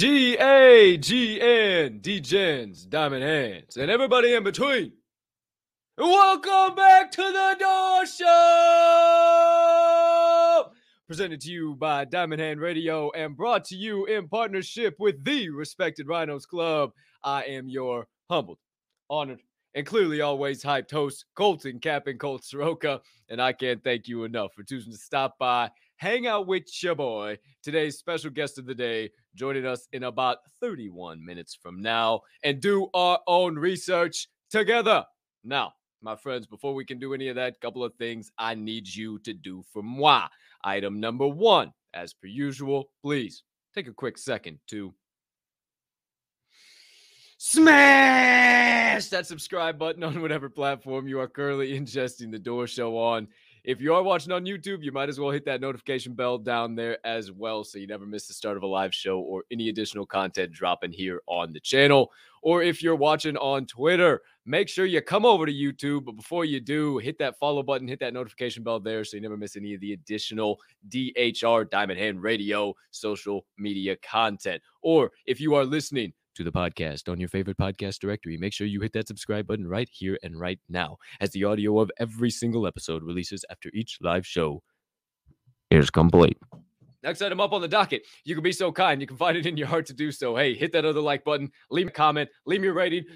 GM, GA, GN, Degens, Diamond Hands, and everybody in between. Welcome back to the Door Show! Presented to you by Diamond Hand Radio and brought to you in partnership with the respected Rhinos Club. I am your humbled, honored, and clearly always hyped host, Colton Cap Colt Soroka. And I can't thank you enough for choosing to stop by hang out with your boy. Today's special guest of the day joining us in about 31 minutes from now and do our own research together. Now, my friends, before we can do any of that, couple of things I need you to do for moi. Item number one, as per usual, please take a quick second to smash that subscribe button on whatever platform you are currently ingesting the door show on. If you are watching on YouTube, you might as well hit that notification bell down there as well so you never miss the start of a live show or any additional content dropping here on the channel. Or if you're watching on Twitter, make sure you come over to YouTube. But before you do, hit that follow button, hit that notification bell there so you never miss any of the additional DHR Diamond Hand Radio social media content. Or if you are listening, to the podcast on your favorite podcast directory. Make sure you hit that subscribe button right here and right now, as the audio of every single episode releases after each live show is complete. Next item up on the docket. You can be so kind. You can find it in your heart to do so. Hey, hit that other like button, leave a comment, leave me a rating.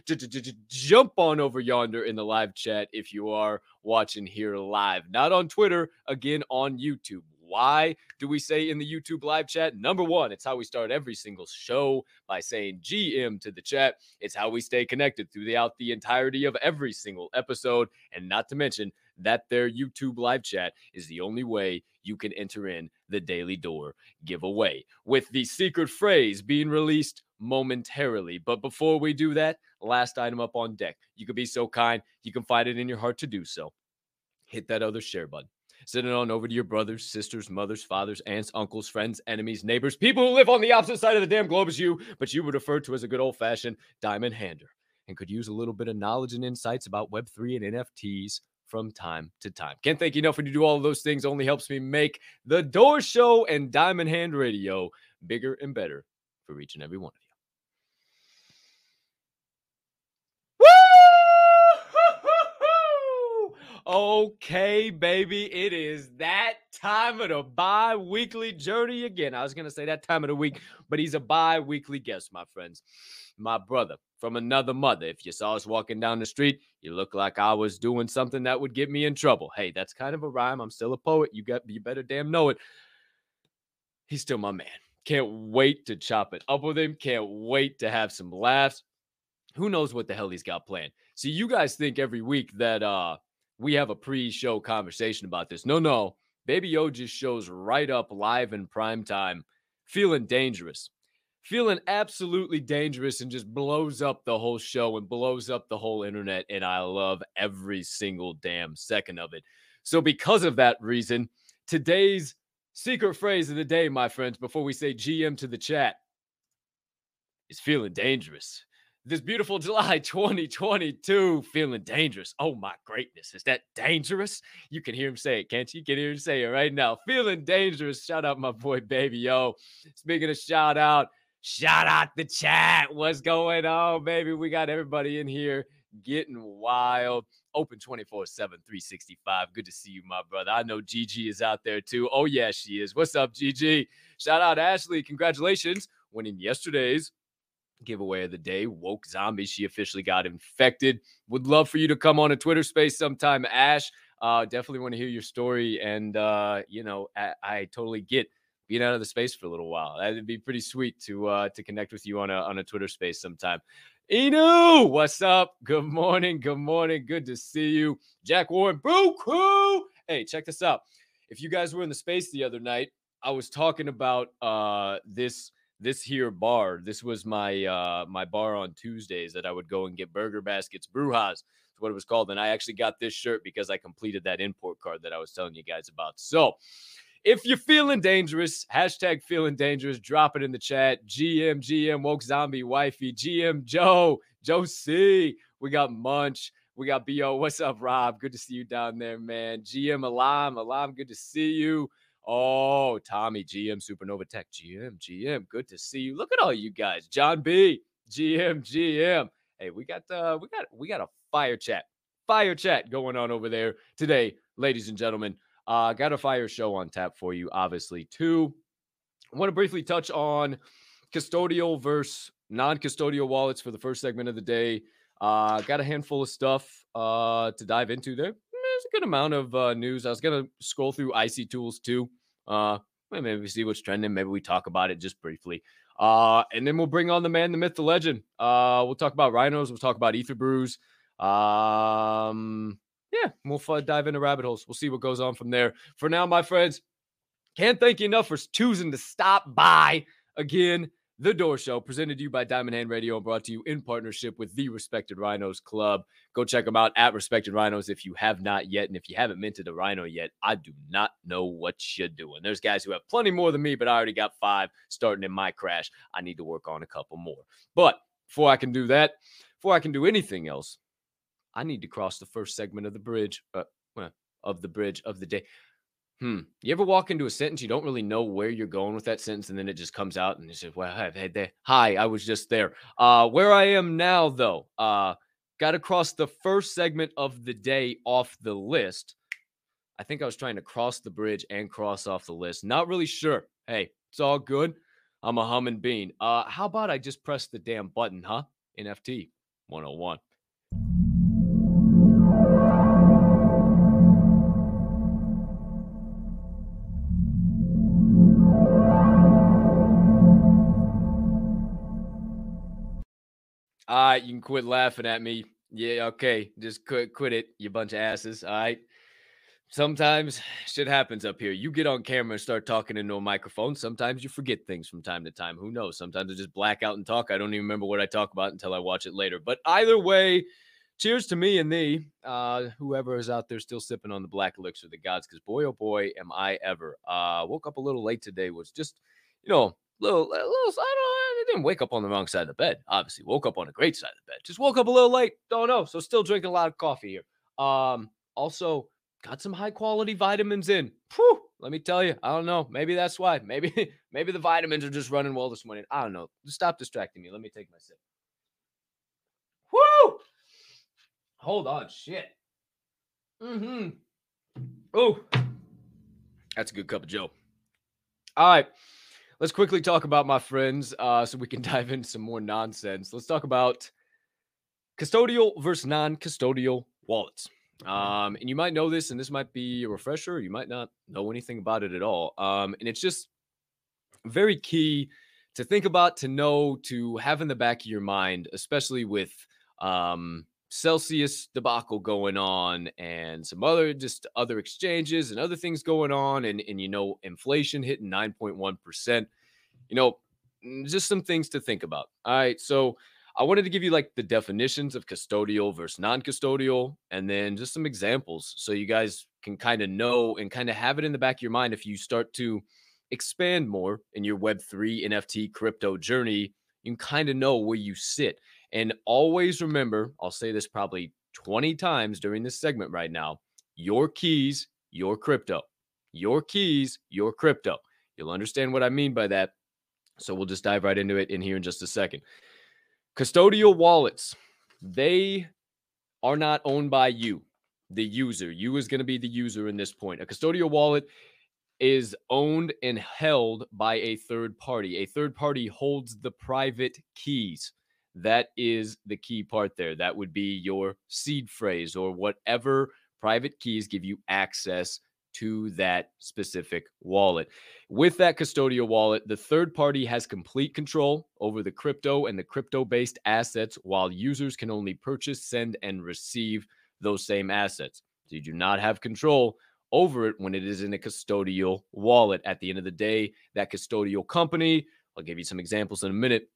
Jump on over yonder in the live chat if you are watching here live, not on Twitter, again on YouTube. Why do we say in the YouTube live chat? Number one, it's how we start every single show by saying GM to the chat. It's how we stay connected throughout the entirety of every single episode. And not to mention that their YouTube live chat is the only way you can enter in the Daily Door giveaway, with the secret phrase being released momentarily. But before we do that, last item up on deck. You could be so kind, you can find it in your heart to do so. Hit that other share button Send it on over to your brothers, sisters, mothers, fathers, aunts, uncles, friends, enemies, neighbors, people who live on the opposite side of the damn globe as you, but you would refer to as a good old fashioned diamond hander and could use a little bit of knowledge and insights about Web3 and NFTs from time to time. Can't thank you enough when you do all of those things. Only helps me make the Door Show and Diamond Hand Radio bigger and better for each and every one of you. Okay, baby, it is that time of the bi weekly journey again. I was going to say that time of the week, but he's a bi weekly guest, my friends. My brother from another mother. If you saw us walking down the street, you look like I was doing something that would get me in trouble. Hey, that's kind of a rhyme. I'm still a poet. You got you better damn know it. He's still my man. Can't wait to chop it up with him. Can't wait to have some laughs. Who knows what the hell he's got planned? See, you guys think every week that uh we have a pre-show conversation about this. No, no. Baby O just shows right up live in prime time, feeling dangerous, feeling absolutely dangerous, and just blows up the whole show and blows up the whole internet. And I love every single damn second of it. So, because of that reason, today's secret phrase of the day, my friends, before we say GM to the chat, is feeling dangerous this beautiful July 2022 feeling dangerous. Oh my greatness. Is that dangerous? You can hear him say it, can't you? You can hear him say it right now. Feeling dangerous. Shout out my boy Baby O. Speaking of shout out, shout out the chat. What's going on, baby? We got everybody in here getting wild. Open 24 7, 365. Good to see you, my brother. I know Gigi is out there too. Oh, yeah, she is. What's up, Gigi? Shout out Ashley. Congratulations winning yesterday's giveaway of the day. Woke zombie. She officially got infected. Would love for you to come on a Twitter space sometime, Ash. Uh, definitely want to hear your story. And, uh, you know, I, I, totally get being out of the space for a little while. That'd be pretty sweet to uh, to connect with you on a, on a Twitter space sometime. Inu, what's up? Good morning. Good morning. Good to see you. Jack Warren, Boo Crew. Hey, check this out. If you guys were in the space the other night, I was talking about uh, this this here bar. This was my uh my bar on Tuesdays that I would go and get burger baskets, brujas. What it was called. And I actually got this shirt because I completed that import card that I was telling you guys about. So if you're feeling dangerous, hashtag feeling dangerous, drop it in the chat. GM, GM, woke zombie, wifey, GM Joe, Joe C. We got Munch. We got BO. What's up, Rob? Good to see you down there, man. GM Alam, Alam, good to see you. Oh, Tommy, GM Supernova Tech, GM, GM. Good to see you. Look at all you guys. John B, GM, GM. Hey, we got uh we got we got a fire chat. Fire chat going on over there today, ladies and gentlemen. Uh got a fire show on tap for you, obviously, too. I want to briefly touch on custodial versus non-custodial wallets for the first segment of the day. Uh, got a handful of stuff uh, to dive into there. There's a good amount of uh, news. I was gonna scroll through icy tools too. Uh, maybe we see what's trending. Maybe we talk about it just briefly. Uh, and then we'll bring on the man, the myth, the legend. Uh, we'll talk about rhinos. We'll talk about ether brews. Um, yeah, we'll dive into rabbit holes. We'll see what goes on from there. For now, my friends, can't thank you enough for choosing to stop by again. The Door Show, presented to you by Diamond Hand Radio and brought to you in partnership with the Respected Rhinos Club. Go check them out at Respected Rhinos if you have not yet. And if you haven't minted a rhino yet, I do not know what you're doing. There's guys who have plenty more than me, but I already got five starting in my crash. I need to work on a couple more. But before I can do that, before I can do anything else, I need to cross the first segment of the bridge, uh, of the bridge of the day. Hmm. You ever walk into a sentence, you don't really know where you're going with that sentence, and then it just comes out and you say, Well, I've. Hi, I was just there. Uh, where I am now, though, uh, got across the first segment of the day off the list. I think I was trying to cross the bridge and cross off the list. Not really sure. Hey, it's all good. I'm a humming bean. Uh, how about I just press the damn button, huh? NFT 101. All right, you can quit laughing at me. Yeah, okay. Just quit quit it, you bunch of asses. All right. Sometimes shit happens up here. You get on camera and start talking into a microphone. Sometimes you forget things from time to time. Who knows? Sometimes I just black out and talk. I don't even remember what I talk about until I watch it later. But either way, cheers to me and thee, uh, whoever is out there still sipping on the black elixir of the gods, because boy, oh boy, am I ever. Uh, woke up a little late today, was just, you know, little, little, I don't I didn't wake up on the wrong side of the bed. Obviously, woke up on a great side of the bed. Just woke up a little late. Don't know. So still drinking a lot of coffee here. Um, also got some high quality vitamins in. Whew, let me tell you, I don't know. Maybe that's why. Maybe maybe the vitamins are just running well this morning. I don't know. Stop distracting me. Let me take my sip. Whoo! Hold on, shit. Mm-hmm. Oh, that's a good cup of Joe. All right let's quickly talk about my friends uh, so we can dive into some more nonsense. Let's talk about custodial versus non custodial wallets. Um, and you might know this, and this might be a refresher. You might not know anything about it at all. Um, and it's just very key to think about, to know, to have in the back of your mind, especially with um, Celsius debacle going on and some other just other exchanges and other things going on and and you know inflation hitting 9.1%. You know, mm, just some things to think about. All right, so I wanted to give you like the definitions of custodial versus non-custodial and then just some examples so you guys can kind of know and kind of have it in the back of your mind if you start to expand more in your web3 NFT crypto journey, you can kind of know where you sit and always remember, I'll say this probably 20 times during this segment right now your keys, your crypto. Your keys, your crypto. You'll understand what I mean by that. So we'll just dive right into it in here in just a second. Custodial wallets, they are not owned by you, the user. You is going to be the user in this point. A custodial wallet is owned and held by a third party. A third party holds the private keys. That is the key part there. That would be your seed phrase or whatever private keys give you access to that specific wallet. With that custodial wallet, the third party has complete control over the crypto and the crypto based assets, while users can only purchase, send, and receive those same assets. So you do not have control over it when it is in a custodial wallet. At the end of the day, that custodial company, I'll give you some examples in a minute,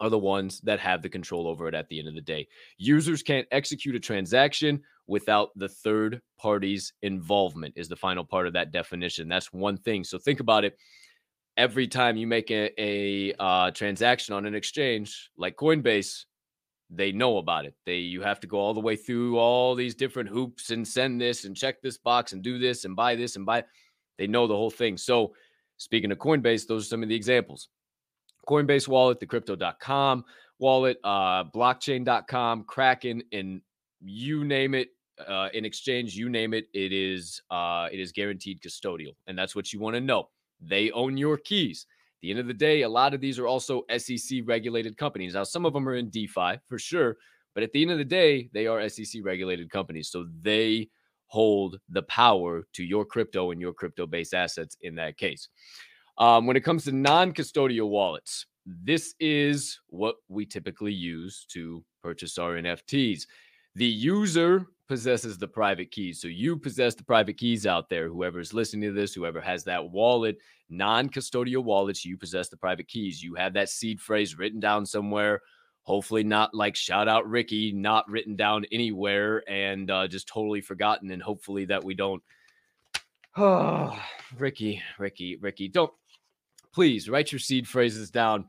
are the ones that have the control over it at the end of the day. Users can't execute a transaction without the third party's involvement, is the final part of that definition. That's one thing. So think about it. Every time you make a, a uh, transaction on an exchange like Coinbase, they know about it. They you have to go all the way through all these different hoops and send this and check this box and do this and buy this and buy. They know the whole thing. So, speaking of Coinbase, those are some of the examples. Coinbase wallet, the crypto.com wallet, uh, blockchain.com, Kraken, and you name it, uh, in exchange, you name it, it is uh, it is guaranteed custodial, and that's what you want to know. They own your keys. At the end of the day, a lot of these are also SEC regulated companies. Now, some of them are in DeFi for sure, but at the end of the day, they are SEC regulated companies, so they hold the power to your crypto and your crypto based assets in that case. Um, when it comes to non custodial wallets, this is what we typically use to purchase our NFTs. The user possesses the private keys. So you possess the private keys out there. Whoever's listening to this, whoever has that wallet, non custodial wallets, you possess the private keys. You have that seed phrase written down somewhere. Hopefully, not like shout out Ricky, not written down anywhere and uh, just totally forgotten. And hopefully, that we don't. Oh, Ricky, Ricky, Ricky, don't please write your seed phrases down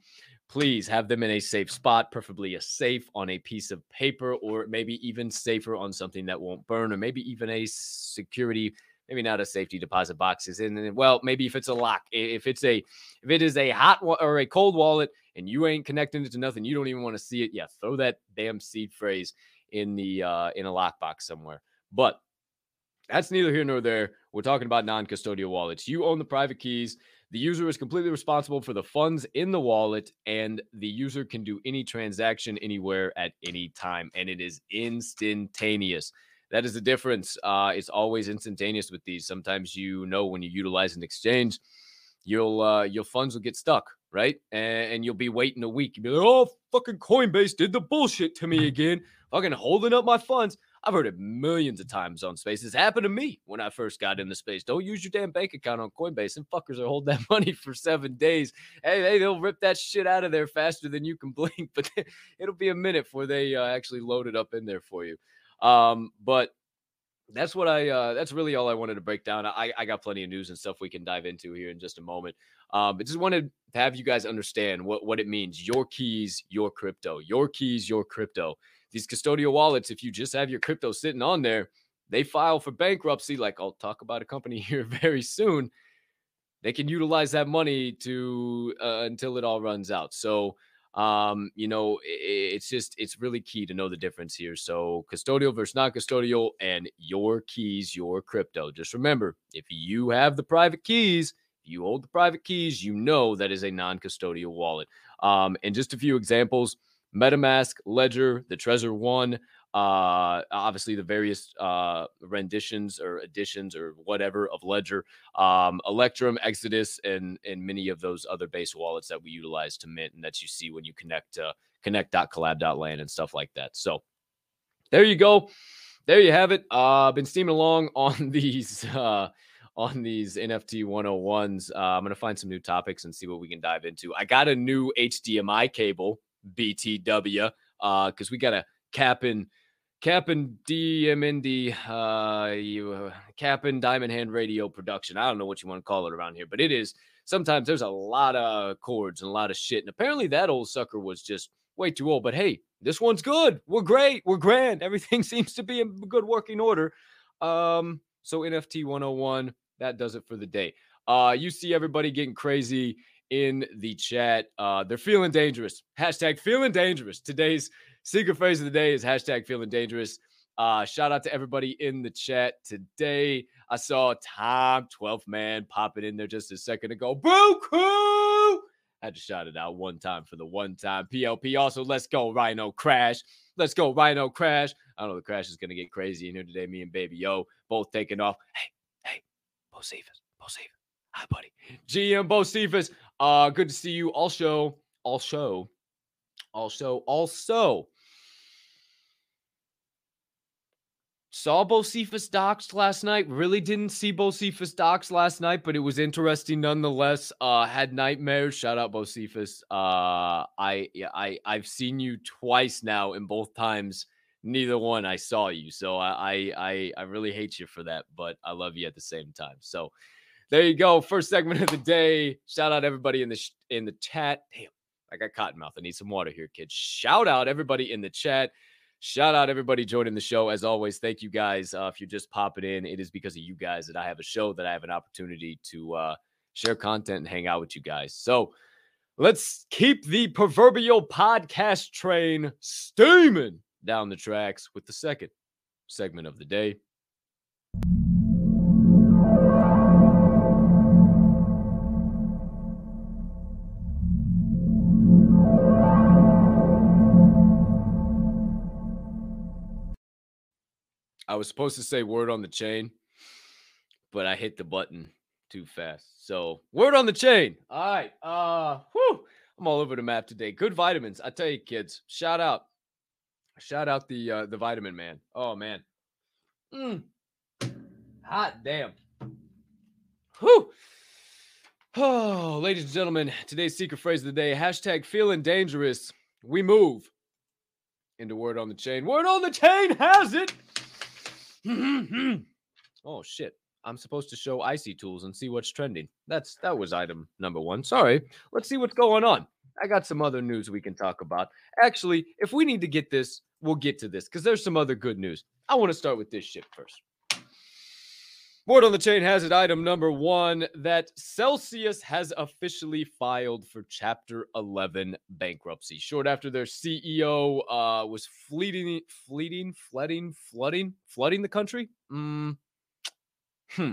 please have them in a safe spot, preferably a safe on a piece of paper, or maybe even safer on something that won't burn, or maybe even a security, maybe not a safety deposit boxes. And well, maybe if it's a lock, if it's a, if it is a hot or a cold wallet and you ain't connecting it to nothing, you don't even want to see it. Yeah, throw that damn seed phrase in the uh in a lockbox somewhere. But that's neither here nor there. We're talking about non-custodial wallets. You own the private keys. The user is completely responsible for the funds in the wallet, and the user can do any transaction anywhere at any time, and it is instantaneous. That is the difference. Uh, it's always instantaneous with these. Sometimes you know when you utilize an exchange, you'll uh, your funds will get stuck, right? And, and you'll be waiting a week. You'll be like, "Oh, fucking Coinbase did the bullshit to me again, fucking holding up my funds." I've heard it millions of times on space. It's happened to me when I first got into space. Don't use your damn bank account on Coinbase. And fuckers are holding that money for seven days. Hey, hey they'll rip that shit out of there faster than you can blink, but it'll be a minute before they uh, actually load it up in there for you. Um, but that's what I uh that's really all I wanted to break down. I I got plenty of news and stuff we can dive into here in just a moment. Um, but just wanted to have you guys understand what what it means. Your keys, your crypto. Your keys, your crypto these custodial wallets, if you just have your crypto sitting on there, they file for bankruptcy. Like I'll talk about a company here very soon. They can utilize that money to uh, until it all runs out. So, um, you know, it, it's just it's really key to know the difference here. So, custodial versus non-custodial, and your keys, your crypto. Just remember, if you have the private keys, you hold the private keys, you know that is a non-custodial wallet. Um, and just a few examples. MetaMask, Ledger, the Trezor One, uh, obviously the various uh, renditions or editions or whatever of Ledger, um, Electrum, Exodus, and and many of those other base wallets that we utilize to mint and that you see when you connect uh, connect.collab.land and stuff like that. So there you go. There you have it. Uh, been steaming along on these uh, on these NFT 101s. Uh, I'm gonna find some new topics and see what we can dive into. I got a new HDMI cable BTW uh, because uh, we got a cap in cap and DMND uh you uh, cap and diamond hand radio production. I don't know what you want to call it around here, but it is sometimes there's a lot of chords and a lot of shit. And apparently that old sucker was just way too old. But hey, this one's good. We're great. We're grand. Everything seems to be in good working order. Um, so NFT 101, that does it for the day. Uh, you see everybody getting crazy in the chat. Uh, they're feeling dangerous. Hashtag feeling dangerous. Today's secret phrase of the day is hashtag feeling dangerous. Uh, shout out to everybody in the chat today. I saw Tom 12th man popping in there just a second ago. Buku! Had to shout it out one time for the one time. PLP also, let's go Rhino Crash. Let's go Rhino Crash. I don't know the crash is gonna get crazy in here today. Me and Baby O both taking off. Hey, hey, Bocephus, Bocephus. Hi, buddy. GM Bocephus. Uh, good to see you. Also, also, also, also. Saw Bocephus docs last night. Really didn't see Bocephus docs last night, but it was interesting nonetheless. Uh, had nightmares. Shout out Bocephus. Uh, I I I've seen you twice now, and both times neither one I saw you. So I I I really hate you for that, but I love you at the same time. So there you go. First segment of the day. Shout out everybody in the sh- in the chat. Damn, I got cotton mouth. I need some water here, kids. Shout out everybody in the chat. Shout out everybody joining the show. As always, thank you guys. Uh, if you're just popping in, it is because of you guys that I have a show that I have an opportunity to uh, share content and hang out with you guys. So let's keep the proverbial podcast train steaming down the tracks with the second segment of the day. I was supposed to say word on the chain, but I hit the button too fast. So word on the chain. All right. Uh whew, I'm all over the map today. Good vitamins. I tell you, kids, shout out. Shout out the uh the vitamin man. Oh man. Mm. Hot damn. Whew. Oh, ladies and gentlemen, today's secret phrase of the day hashtag feeling dangerous. We move into word on the chain. Word on the chain has it. oh shit. I'm supposed to show icy tools and see what's trending. That's that was item number 1. Sorry. Let's see what's going on. I got some other news we can talk about. Actually, if we need to get this, we'll get to this cuz there's some other good news. I want to start with this shit first. Word on the chain has it item number 1 that Celsius has officially filed for chapter 11 bankruptcy. Short after their CEO uh was fleeting fleeting flooding flooding flooding the country. Mm, Hmm.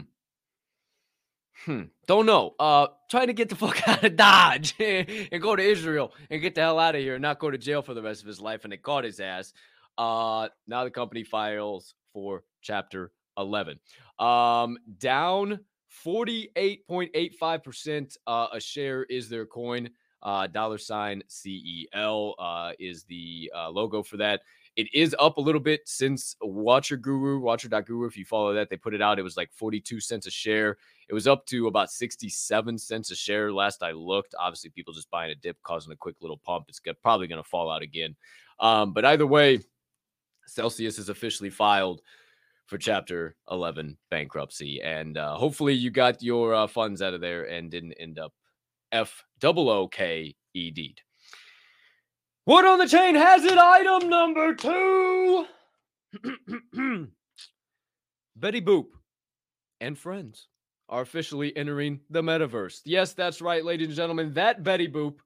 Hmm. Don't know. Uh, trying to get the fuck out of Dodge and go to Israel and get the hell out of here and not go to jail for the rest of his life. And they caught his ass. Uh, now the company files for Chapter 11. Um, down 48.85% uh, a share is their coin. Uh, dollar sign CEL uh, is the uh, logo for that. It is up a little bit since Watcher Guru, Watcher.guru. If you follow that, they put it out. It was like 42 cents a share. It was up to about 67 cents a share last I looked. Obviously, people just buying a dip, causing a quick little pump. It's probably going to fall out again. Um, but either way, Celsius is officially filed for Chapter 11 bankruptcy. And uh, hopefully, you got your uh, funds out of there and didn't end up F O O K E D. What on the chain has it? Item number two. Betty Boop and friends are officially entering the metaverse. Yes, that's right, ladies and gentlemen. That Betty Boop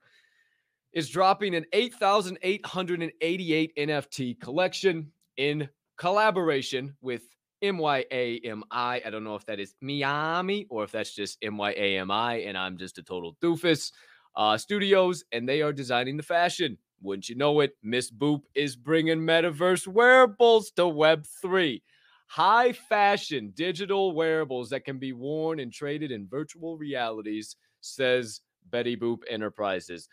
is dropping an 8,888 NFT collection in collaboration with MYAMI. I don't know if that is Miami or if that's just MYAMI, and I'm just a total doofus. Uh, studios, and they are designing the fashion. Wouldn't you know it? Miss Boop is bringing metaverse wearables to Web3. High fashion digital wearables that can be worn and traded in virtual realities, says Betty Boop Enterprises.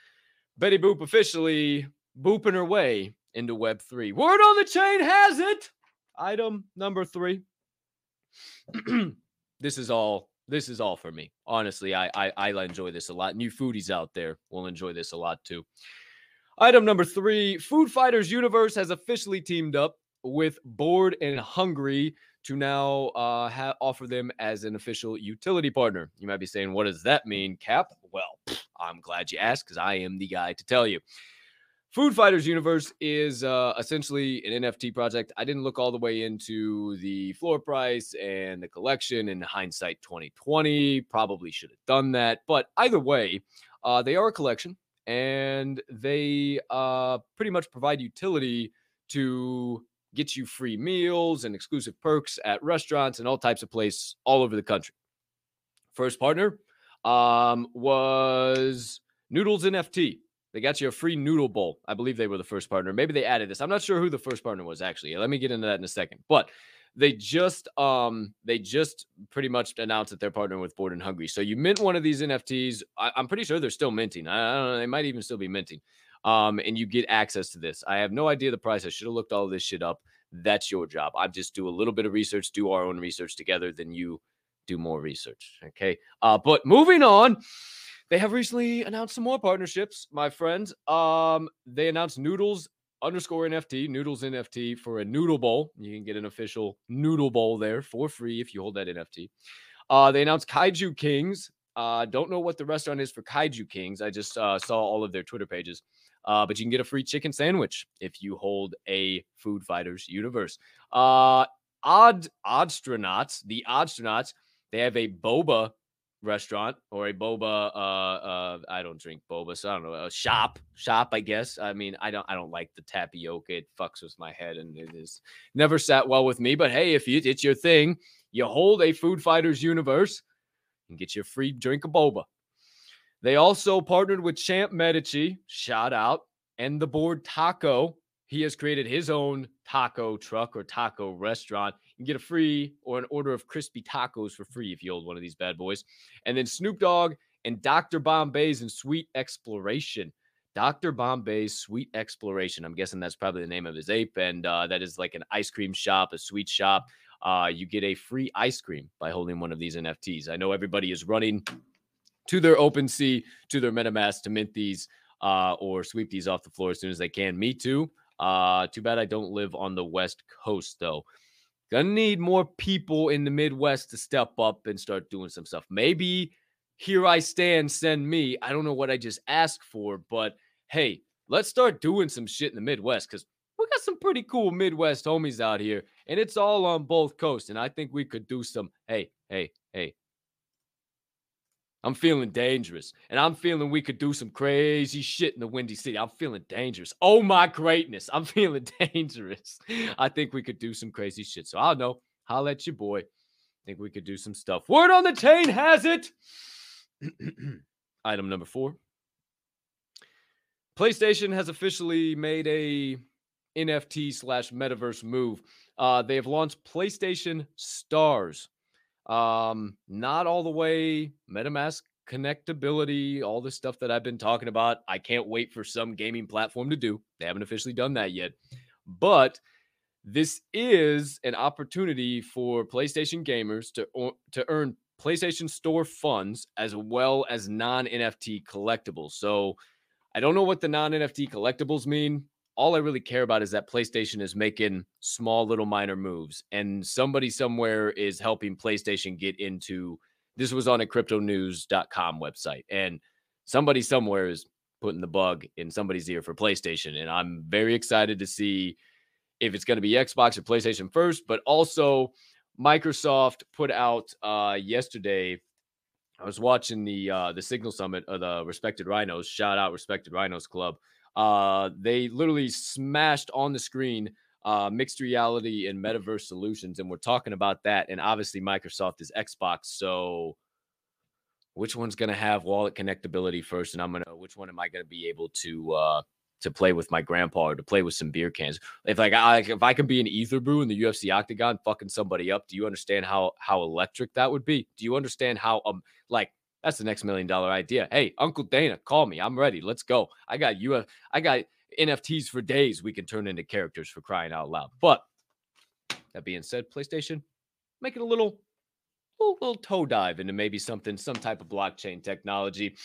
Betty Boop officially booping her way into Web3. Word on the chain has it. Item number three. this is all. This is all for me. Honestly, I, I I enjoy this a lot. New foodies out there will enjoy this a lot too. Item number three Food Fighters Universe has officially teamed up with Bored and Hungry to now uh, ha- offer them as an official utility partner. You might be saying, what does that mean, Cap? Well, I'm glad you asked because I am the guy to tell you. Food Fighters Universe is uh, essentially an NFT project. I didn't look all the way into the floor price and the collection in hindsight 2020. Probably should have done that. But either way, uh, they are a collection and they uh, pretty much provide utility to get you free meals and exclusive perks at restaurants and all types of places all over the country. First partner um, was Noodles NFT. They got you a free noodle bowl. I believe they were the first partner. Maybe they added this. I'm not sure who the first partner was actually. Let me get into that in a second. But they just um they just pretty much announced that they're partnering with Bored and Hungry. So you mint one of these NFTs. I, am pretty sure they're still minting. I, I, don't know. They might even still be minting. Um, and you get access to this. I have no idea the price. I should have looked all this shit up. That's your job. I just do a little bit of research, do our own research together. Then you do more research. Okay. Uh, but moving on. They have recently announced some more partnerships, my friends. Um, they announced Noodles underscore NFT, Noodles NFT for a Noodle Bowl. You can get an official Noodle Bowl there for free if you hold that NFT. Uh, they announced Kaiju Kings. Uh, don't know what the restaurant is for Kaiju Kings. I just uh, saw all of their Twitter pages. Uh, but you can get a free chicken sandwich if you hold a Food Fighters universe. Uh, Odd Oddstronauts, the Oddstronauts, they have a boba restaurant or a boba uh uh I don't drink boba so I don't know a shop shop I guess. I mean I don't I don't like the tapioca it fucks with my head and it is never sat well with me but hey if you it's your thing. You hold a food fighters universe and get your free drink of boba. They also partnered with Champ Medici shout out and the Bored Taco. He has created his own taco truck or taco restaurant. Get a free or an order of crispy tacos for free if you hold one of these bad boys. And then Snoop Dogg and Dr. Bombay's and Sweet Exploration. Dr. Bombay's Sweet Exploration. I'm guessing that's probably the name of his ape. And uh, that is like an ice cream shop, a sweet shop. Uh, you get a free ice cream by holding one of these NFTs. I know everybody is running to their OpenSea, to their MetaMask to mint these uh, or sweep these off the floor as soon as they can. Me too. Uh, too bad I don't live on the West Coast though. Gonna need more people in the Midwest to step up and start doing some stuff. Maybe here I stand, send me. I don't know what I just asked for, but hey, let's start doing some shit in the Midwest because we got some pretty cool Midwest homies out here, and it's all on both coasts. And I think we could do some. Hey, hey, hey, I'm feeling dangerous. And I'm feeling we could do some crazy shit in the Windy City. I'm feeling dangerous. Oh my greatness. I'm feeling dangerous. I think we could do some crazy shit. So I'll know. I'll let you boy. think we could do some stuff. Word on the chain has it. Item number four. PlayStation has officially made a NFT slash metaverse move. Uh, they have launched PlayStation Stars. Um, not all the way MetaMask connectability, all the stuff that I've been talking about. I can't wait for some gaming platform to do. They haven't officially done that yet. But this is an opportunity for PlayStation gamers to to earn PlayStation Store funds as well as non NFT collectibles. So I don't know what the non NFT collectibles mean all I really care about is that PlayStation is making small little minor moves and somebody somewhere is helping PlayStation get into this was on a cryptonews.com website and somebody somewhere is putting the bug in somebody's ear for PlayStation and I'm very excited to see if it's going to be Xbox or PlayStation first but also Microsoft put out uh yesterday I was watching the uh the Signal Summit of the Respected Rhinos shout out Respected Rhinos Club uh, they literally smashed on the screen uh, mixed reality and metaverse solutions, and we're talking about that. And obviously, Microsoft is Xbox, so which one's going to have wallet connectability first? And I'm gonna which one am I going to be able to uh, to play with my grandpa or to play with some beer cans? If like I if I can be an ether brew in the UFC octagon, fucking somebody up, do you understand how how electric that would be? Do you understand how um like that's the next million dollar idea. Hey, Uncle Dana, call me. I'm ready. Let's go. I got you. I got NFTs for days. We can turn into characters for crying out loud. But that being said, PlayStation, make it a little, little, little toe dive into maybe something, some type of blockchain technology.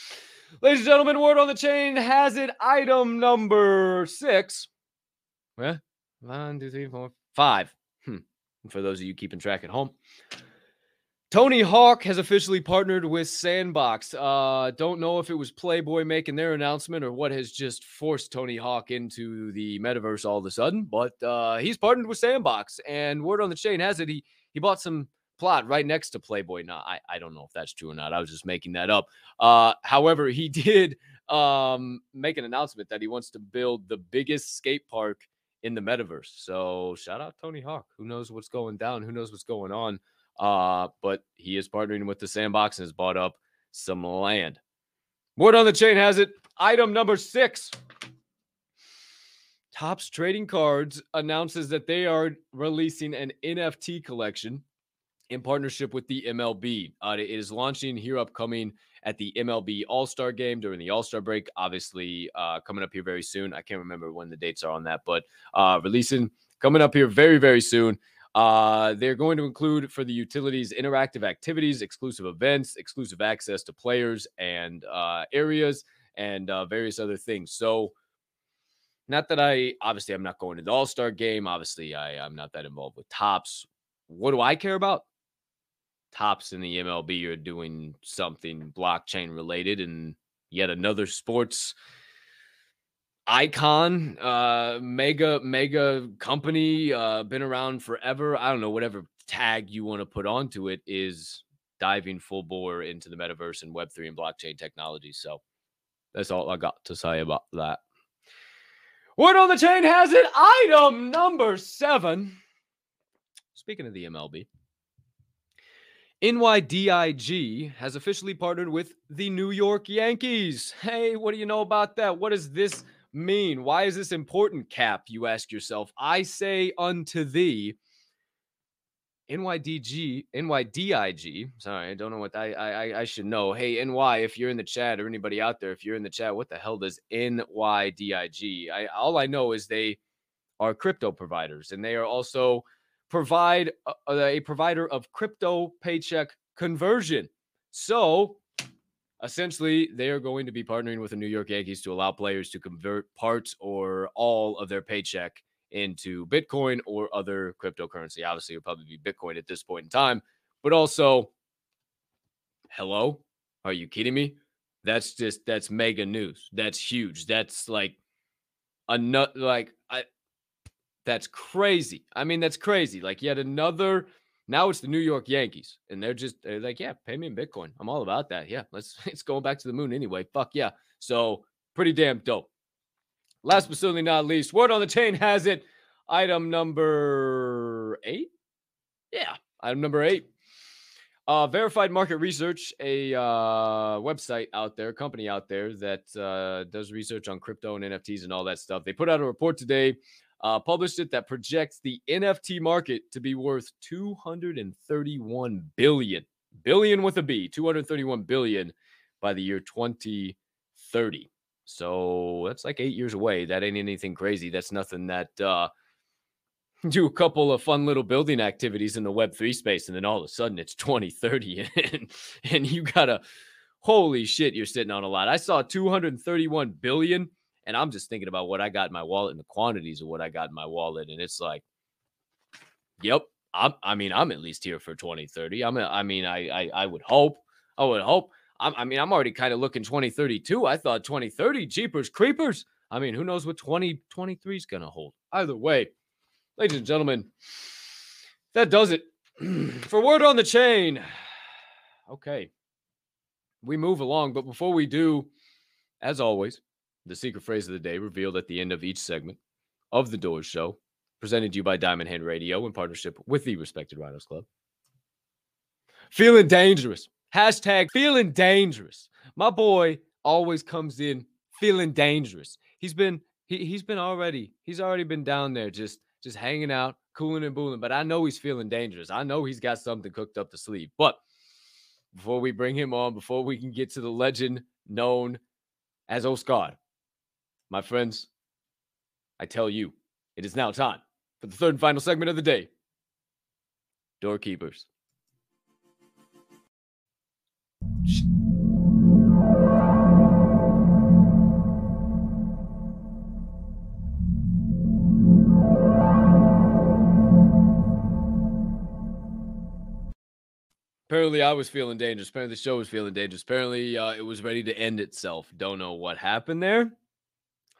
Ladies and gentlemen, word on the chain has it. Item number six. Well, one, two, three, four, five. Hmm. For those of you keeping track at home. Tony Hawk has officially partnered with Sandbox. Uh, don't know if it was Playboy making their announcement or what has just forced Tony Hawk into the metaverse all of a sudden, but uh, he's partnered with Sandbox. And word on the chain has it he he bought some plot right next to Playboy. Now I, I don't know if that's true or not. I was just making that up. Uh, however, he did um, make an announcement that he wants to build the biggest skate park in the metaverse. So shout out Tony Hawk. Who knows what's going down? Who knows what's going on? Uh, but he is partnering with the sandbox and has bought up some land. Word on the chain has it. Item number six. Topps Trading Cards announces that they are releasing an NFT collection in partnership with the MLB. Uh, it is launching here upcoming at the MLB All Star game during the All Star break. Obviously, uh, coming up here very soon. I can't remember when the dates are on that, but uh, releasing coming up here very, very soon. Uh, they're going to include for the utilities interactive activities, exclusive events, exclusive access to players and uh, areas, and uh, various other things. So, not that I obviously I'm not going to the All Star game. Obviously, I, I'm not that involved with Topps. What do I care about? Topps in the MLB are doing something blockchain related, and yet another sports icon, uh, mega, mega company, uh, been around forever. I don't know, whatever tag you want to put onto it is diving full bore into the metaverse and Web3 and blockchain technology. So that's all I got to say about that. Word on the chain has it. Item number seven. Speaking of the MLB, NYDIG has officially partnered with the New York Yankees. Hey, what do you know about that? What does this mean? Why is this important, Cap? You ask yourself. I say unto thee, NYDG, NYDIG. Sorry, I don't know what I, I I should know. Hey, NY, if you're in the chat or anybody out there, if you're in the chat, what the hell does NYDIG? I all I know is they are crypto providers and they are also provide a, a provider of crypto paycheck conversion. So essentially, they are going to be partnering with the New York Yankees to allow players to convert parts or all of their paycheck into Bitcoin or other cryptocurrency. Obviously, it'll probably be Bitcoin at this point in time, but also, hello, are you kidding me? That's just that's mega news. That's huge. That's like a nut. Like I, that's crazy. I mean, that's crazy. Like yet another. Now it's the New York Yankees, and they're just they're like, yeah, pay me in Bitcoin. I'm all about that. Yeah, let's it's going back to the moon anyway. Fuck yeah. So pretty damn dope. Last but certainly not least, word on the chain has it. Item number eight. Yeah, item number eight. Uh, verified market research, a uh, website out there, company out there that uh, does research on crypto and NFTs and all that stuff. They put out a report today, uh, published it that projects the NFT market to be worth 231 billion, billion with a B, 231 billion by the year 2030. So that's like eight years away. That ain't anything crazy. That's nothing that uh, do a couple of fun little building activities in the Web3 space, and then all of a sudden it's 2030 and, and you gotta, holy shit, you're sitting on a lot. I saw 231 billion, and I'm just thinking about what I got in my wallet and the quantities of what I got in my wallet, and it's like, yep, I'm, I mean, I'm at least here for 2030. I'm, a, I mean, I, I, I would hope, I would hope. I'm, I mean, I'm already kind of looking 2032. I thought 2030, Jeepers Creepers. I mean, who knows what 2023 is going to hold? Either way, ladies and gentlemen, that does it for Word on the Chain. Okay, we move along, but before we do, as always, the secret phrase of the day revealed at the end of each segment of the Doors Show, presented to you by Diamond Hand Radio in partnership with the respected Rhinos Club. Feeling dangerous. Hashtag feeling dangerous. My boy always comes in feeling dangerous. He's been he he's been already he's already been down there just just hanging out, cooling and booling. But I know he's feeling dangerous. I know he's got something cooked up the sleeve. But before we bring him on, before we can get to the legend known as Oscar, my friends, I tell you, it is now time for the third and final segment of the day. Doorkeepers. Apparently, I was feeling dangerous. Apparently, the show was feeling dangerous. Apparently, uh, it was ready to end itself. Don't know what happened there.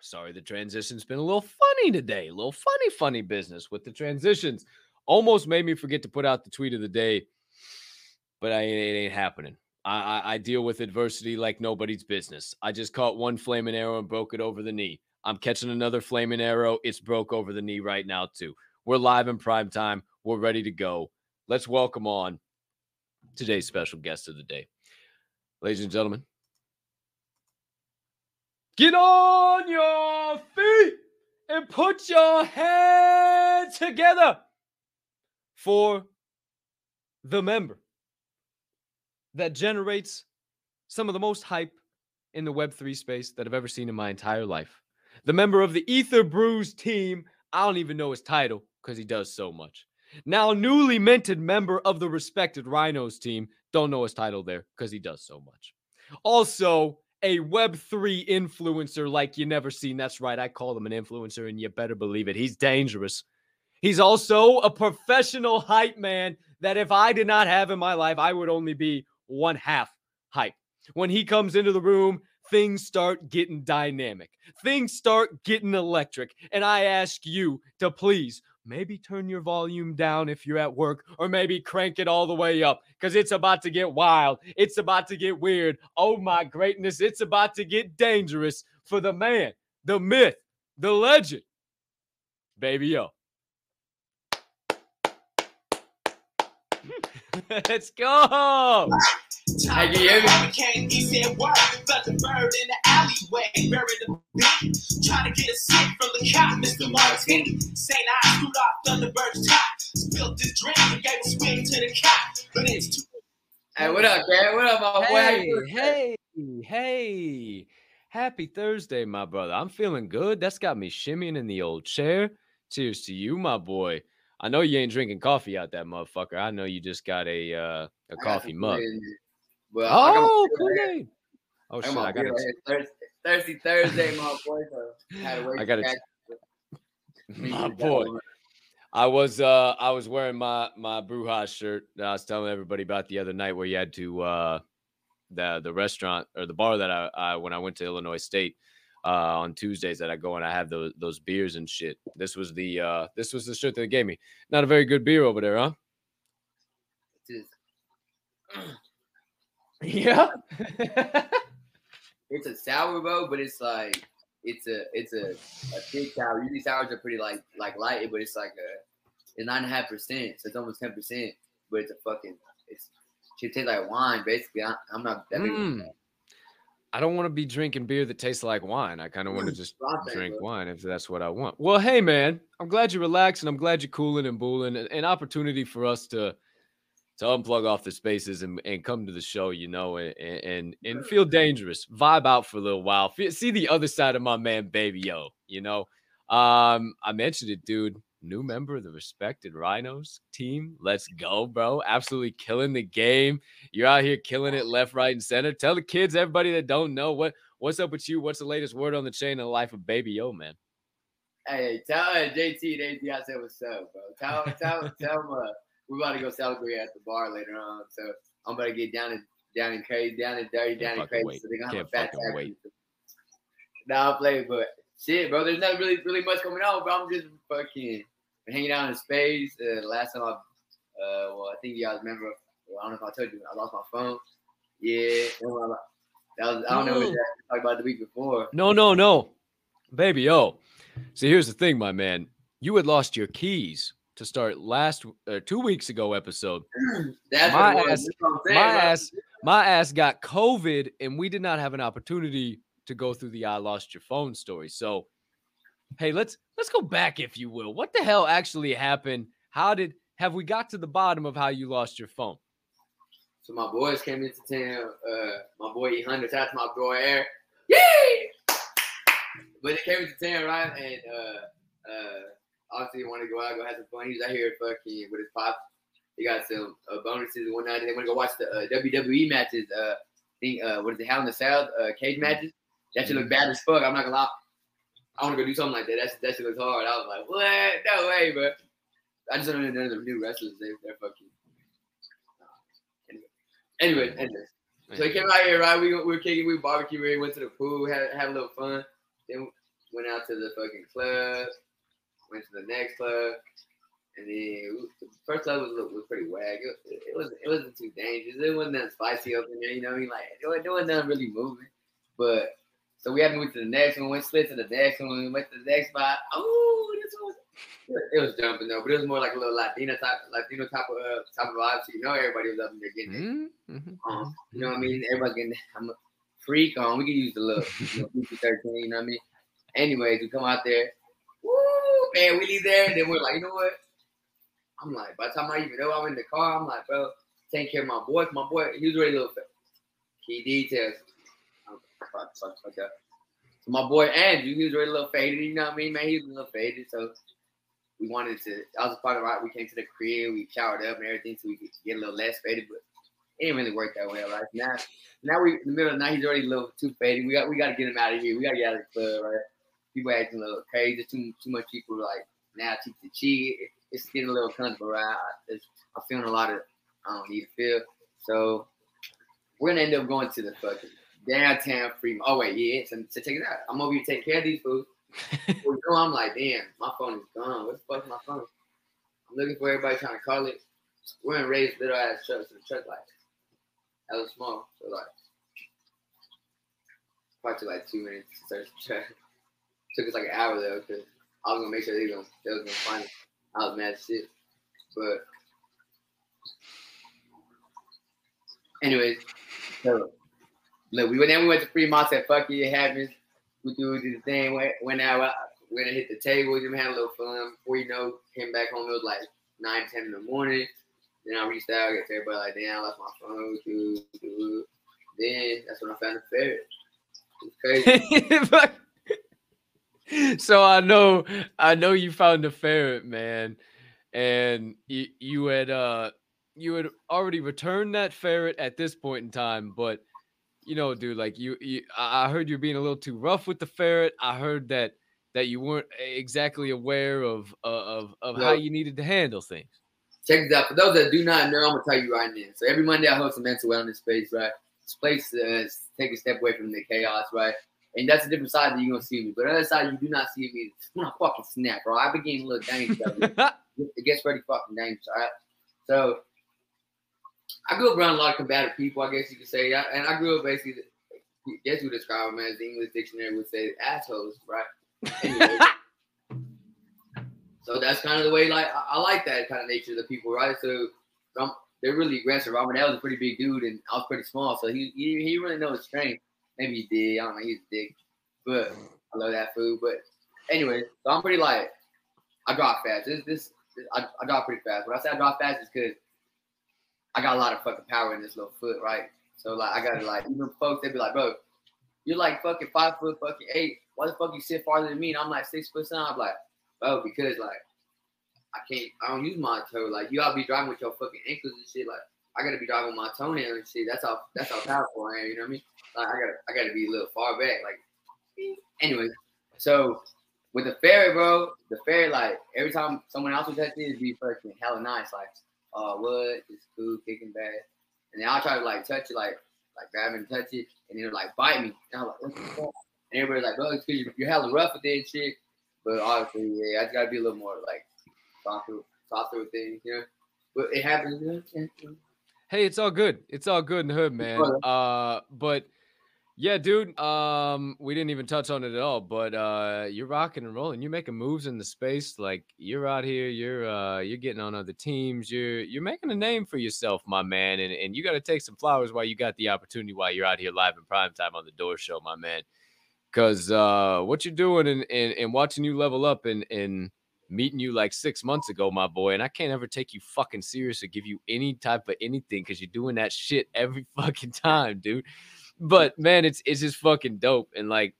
Sorry, the transition's been a little funny today. A little funny, funny business with the transitions. Almost made me forget to put out the tweet of the day, but I, it ain't happening. I, I, I deal with adversity like nobody's business. I just caught one flaming arrow and broke it over the knee. I'm catching another flaming arrow. It's broke over the knee right now, too. We're live in prime time. We're ready to go. Let's welcome on today's special guest of the day. Ladies and gentlemen, get on your feet and put your hands together for the member that generates some of the most hype in the Web3 space that I've ever seen in my entire life. The member of the Ether Brews team. I don't even know his title because he does so much. Now, newly minted member of the respected Rhinos team. Don't know his title there because he does so much. Also, a Web3 influencer like you never seen. That's right. I call him an influencer, and you better believe it. He's dangerous. He's also a professional hype man that if I did not have in my life, I would only be one half hype. When he comes into the room, things start getting dynamic, things start getting electric. And I ask you to please maybe turn your volume down if you're at work, or maybe crank it all the way up because it's about to get wild. It's about to get weird. Oh my greatness, it's about to get dangerous for the man, the myth, the legend, Baby O. Let's go. Hey, you hear me? Came, he said, "Word, felt the bird in the alleyway, buried the beat, trying to get a sip from the cop, Mr. Martini. Saying I screwed off Thunderbird's top, spilled his drink and gave a swing to the cop, but it's too. Hey, what up, man? What up, my boy? Hey, you hey, hey. Happy Thursday, my brother. I'm feeling good. That's got me shimmying in the old chair. Cheers to you, my boy. I know you ain't drinking coffee out that motherfucker. I know you just got a uh, a coffee mug. Kool-Aid in there. Well, I got my Oh, beer right here. Kool-Aid. Oh shit, I got here. Thirsty, thirsty Thursday, my boy. So I gotta it. My boy. I was uh I was wearing my my Brujas shirt that I was telling everybody about the other night where you had to uh the the restaurant or the bar that I, I when I went to Illinois State uh on Tuesdays that I go and I have those those beers and shit. This was the uh this was the shirt that they gave me. Not a very good beer over there, huh? Yeah. it's a sour bro, but it's like it's a it's a, a thick sour. Usually sours are pretty like like light, but it's like a it's nine and a half percent, so it's almost ten percent. But it's a fucking it's it tastes like wine basically. I, I'm not that big. of a Mm. I don't want to be drinking beer that tastes like wine. I kind of want to just drink wine if that's what I want. Well, hey man, I'm glad you're relaxing. I'm glad you're cooling and booling. An, an opportunity for us to to unplug off the spaces and, and come to the show, you know, and and and feel dangerous, vibe out for a little while, see the other side of my man, Baby O. You know, um, I mentioned it, dude. New member of the respected Rhinos team. Let's go, bro! Absolutely killing the game. You're out here killing it left, right, and center. Tell the kids, everybody that don't know what what's up with you. What's the latest word on the chain in the life of Baby O, man? Hey, tell uh, JT and AT I said what's up, bro. Tell tell tell him uh, we're about to go celebrate at the bar later on. So I'm about to get down and down and crazy, down and dirty, Can't down and crazy. wait. So they're gonna have Can't a fat wait. Nah, I'll play, but shit, bro. There's not really really much coming on, bro. I'm just fucking hanging out in space. Uh, the last time I, uh, well, I think you guys remember. Well, I don't know if I told you, I lost my phone. Yeah, that was, I don't know what that talked about the week before. No, no, no. Baby O. See, here's the thing, my man. You had lost your keys to start last uh, two weeks ago episode. That's My what it was. ass- That's what I'm saying, my ass, my ass got COVID, and we did not have an opportunity to go through the I lost your phone story. So, hey, let's let's go back, if you will. What the hell actually happened? How did have we got to the bottom of how you lost your phone? So my boys came into town. Uh, my boy E out to my boy Air. Yay! But they came into town, right? And uh, uh, obviously he wanted to go out, go have some fun. He was out here fucking with his pop. He got some uh, bonuses and whatnot. They want to go watch the uh, WWE matches. Uh, think uh, what is it? Hell in the South uh, cage matches. That should look bad as fuck. I'm not gonna lie. I want to go do something like that. That's that shit looks hard. I was like, what? No way, bro. I just don't know none of the new wrestlers. They, they're fucking. Anyway, anyway. So he came out here, right? We, we were kicking, we barbecue, we went to the pool, had, had a little fun. Then went out to the fucking club, went to the next club, and then the first club was was pretty wag. It, it was it wasn't too dangerous. It wasn't that spicy up in there, you know. what I mean, like it it wasn't nothing really moving. But so we had to move to the next one. Went split to the next one. We went to the next spot. Oh, this was it was jumping though, but it was more like a little Latina type, Latino type of uh, type of vibe. So you know, everybody was up in there getting it. Mhm. Um, you know what I mean? Everybody getting I'm a freak on. We can use the look, you know, 13, you know what I mean? Anyways, we come out there. Woo, man, we leave there, and then we're like, you know what? I'm like, by the time I even know I'm in the car, I'm like, bro, take care of my boy. My boy, he was little bit. Key details. Fuck, up. So my boy Andrew, he was already a little faded, you know what I mean, man? He was a little faded, so we wanted to. I was a part of it. We came to the crib, we showered up and everything, so we could get a little less faded, but it didn't really work that way, right? Now, now we in the middle of the night, he's already a little too faded. We got we got to get him out of here. We got to get out of the club, right? People acting a little crazy. Too too much people like now cheek to cheek. It- It's getting a little comfortable, right? It's- I'm feeling a lot of I don't need to feel. So we're gonna end up going to the fucking downtown free. Oh wait, yeah. So, so check it out. I'm over here taking care of these fools. Before you know, I'm like, damn, my phone is gone. What the fuck is my phone? I'm looking for everybody trying to call it. We're in Ray's little ass truck, so the truck like hella small. So like probably took like two minutes to search the truck. Took us like an hour though, because I was gonna make sure they was gonna, they was gonna find it. I was mad as shit. But anyways, so look, we went then we went to Fremont, said fuck it, it happens. We do the thing, went, went out, went and hit the table, even had a little fun. Before you know, came back home, it was like 9, 10 in the morning. Then I reached out, got to everybody like, damn, I lost my phone. Then that's when I found the ferret. It's crazy. so I know I know you found the ferret, man. And you, you had uh you had already returned that ferret at this point in time, but you know, dude, like you, you I heard you're being a little too rough with the ferret. I heard that that you weren't exactly aware of of of how you needed to handle things. Check this out. For those that do not know, I'm gonna tell you right now. So every Monday I host a mental wellness space, right? This place uh, take a step away from the chaos, right? And that's a different side that you're gonna see me. But the other side you do not see me when I fucking snap, bro. I begin a little dangerous. it gets pretty fucking dangerous, all right? So I grew up around a lot of combative people, I guess you could say. And I grew up basically, I guess you would describe them as the English dictionary would say assholes, right? Anyway, so that's kind of the way, like, I, I, like that kind of nature of the people, right? So um, they're really aggressive. Robert that was a pretty big dude, and I was pretty small, so he he, he really knows his strength. Maybe he did. I don't know. He's a dick, but I love that food. But anyway, so I'm pretty like, I drop fast. This, this, this I, I drop pretty fast. When I say I drop fast, is because I got a lot of fucking power in this little foot, right? So like I gotta like even folks they be like, bro, you're like fucking five foot fucking eight. Why the fuck you sit farther than me? And I'm like six foot seven. I'm like, bro, because like I can't I don't use my toe. Like you gotta be driving with your fucking ankles and shit. Like I gotta be driving my toenail and shit. That's how that's how powerful I am, you know what I mean? Like I gotta I gotta be a little far back. Like anyway, so with the ferry, bro, the ferry, like every time someone else touch it, it'd be fucking hella nice. Like uh, what? It's cool, kicking back. And then I'll try to like touch it, like like grab and touch it, and it'll like bite me. And I'm like, what the fuck? And everybody's like, bro, it's because you're, you're hella rough with it and shit. But obviously, yeah, I just gotta be a little more like softer, softer with things, you know. But it happens. You know? Hey, it's all good. It's all good in the hood, man. Uh, but yeah, dude. Um, we didn't even touch on it at all, but uh, you're rocking and rolling. You're making moves in the space. Like you're out here. You're uh, you're getting on other teams. You're you're making a name for yourself, my man. And and you got to take some flowers while you got the opportunity while you're out here live in prime time on the Door Show, my man. Cause uh, what you're doing and, and and watching you level up and and meeting you like six months ago, my boy, and I can't ever take you fucking serious or give you any type of anything because you're doing that shit every fucking time, dude but man, it's it's just fucking dope. And like,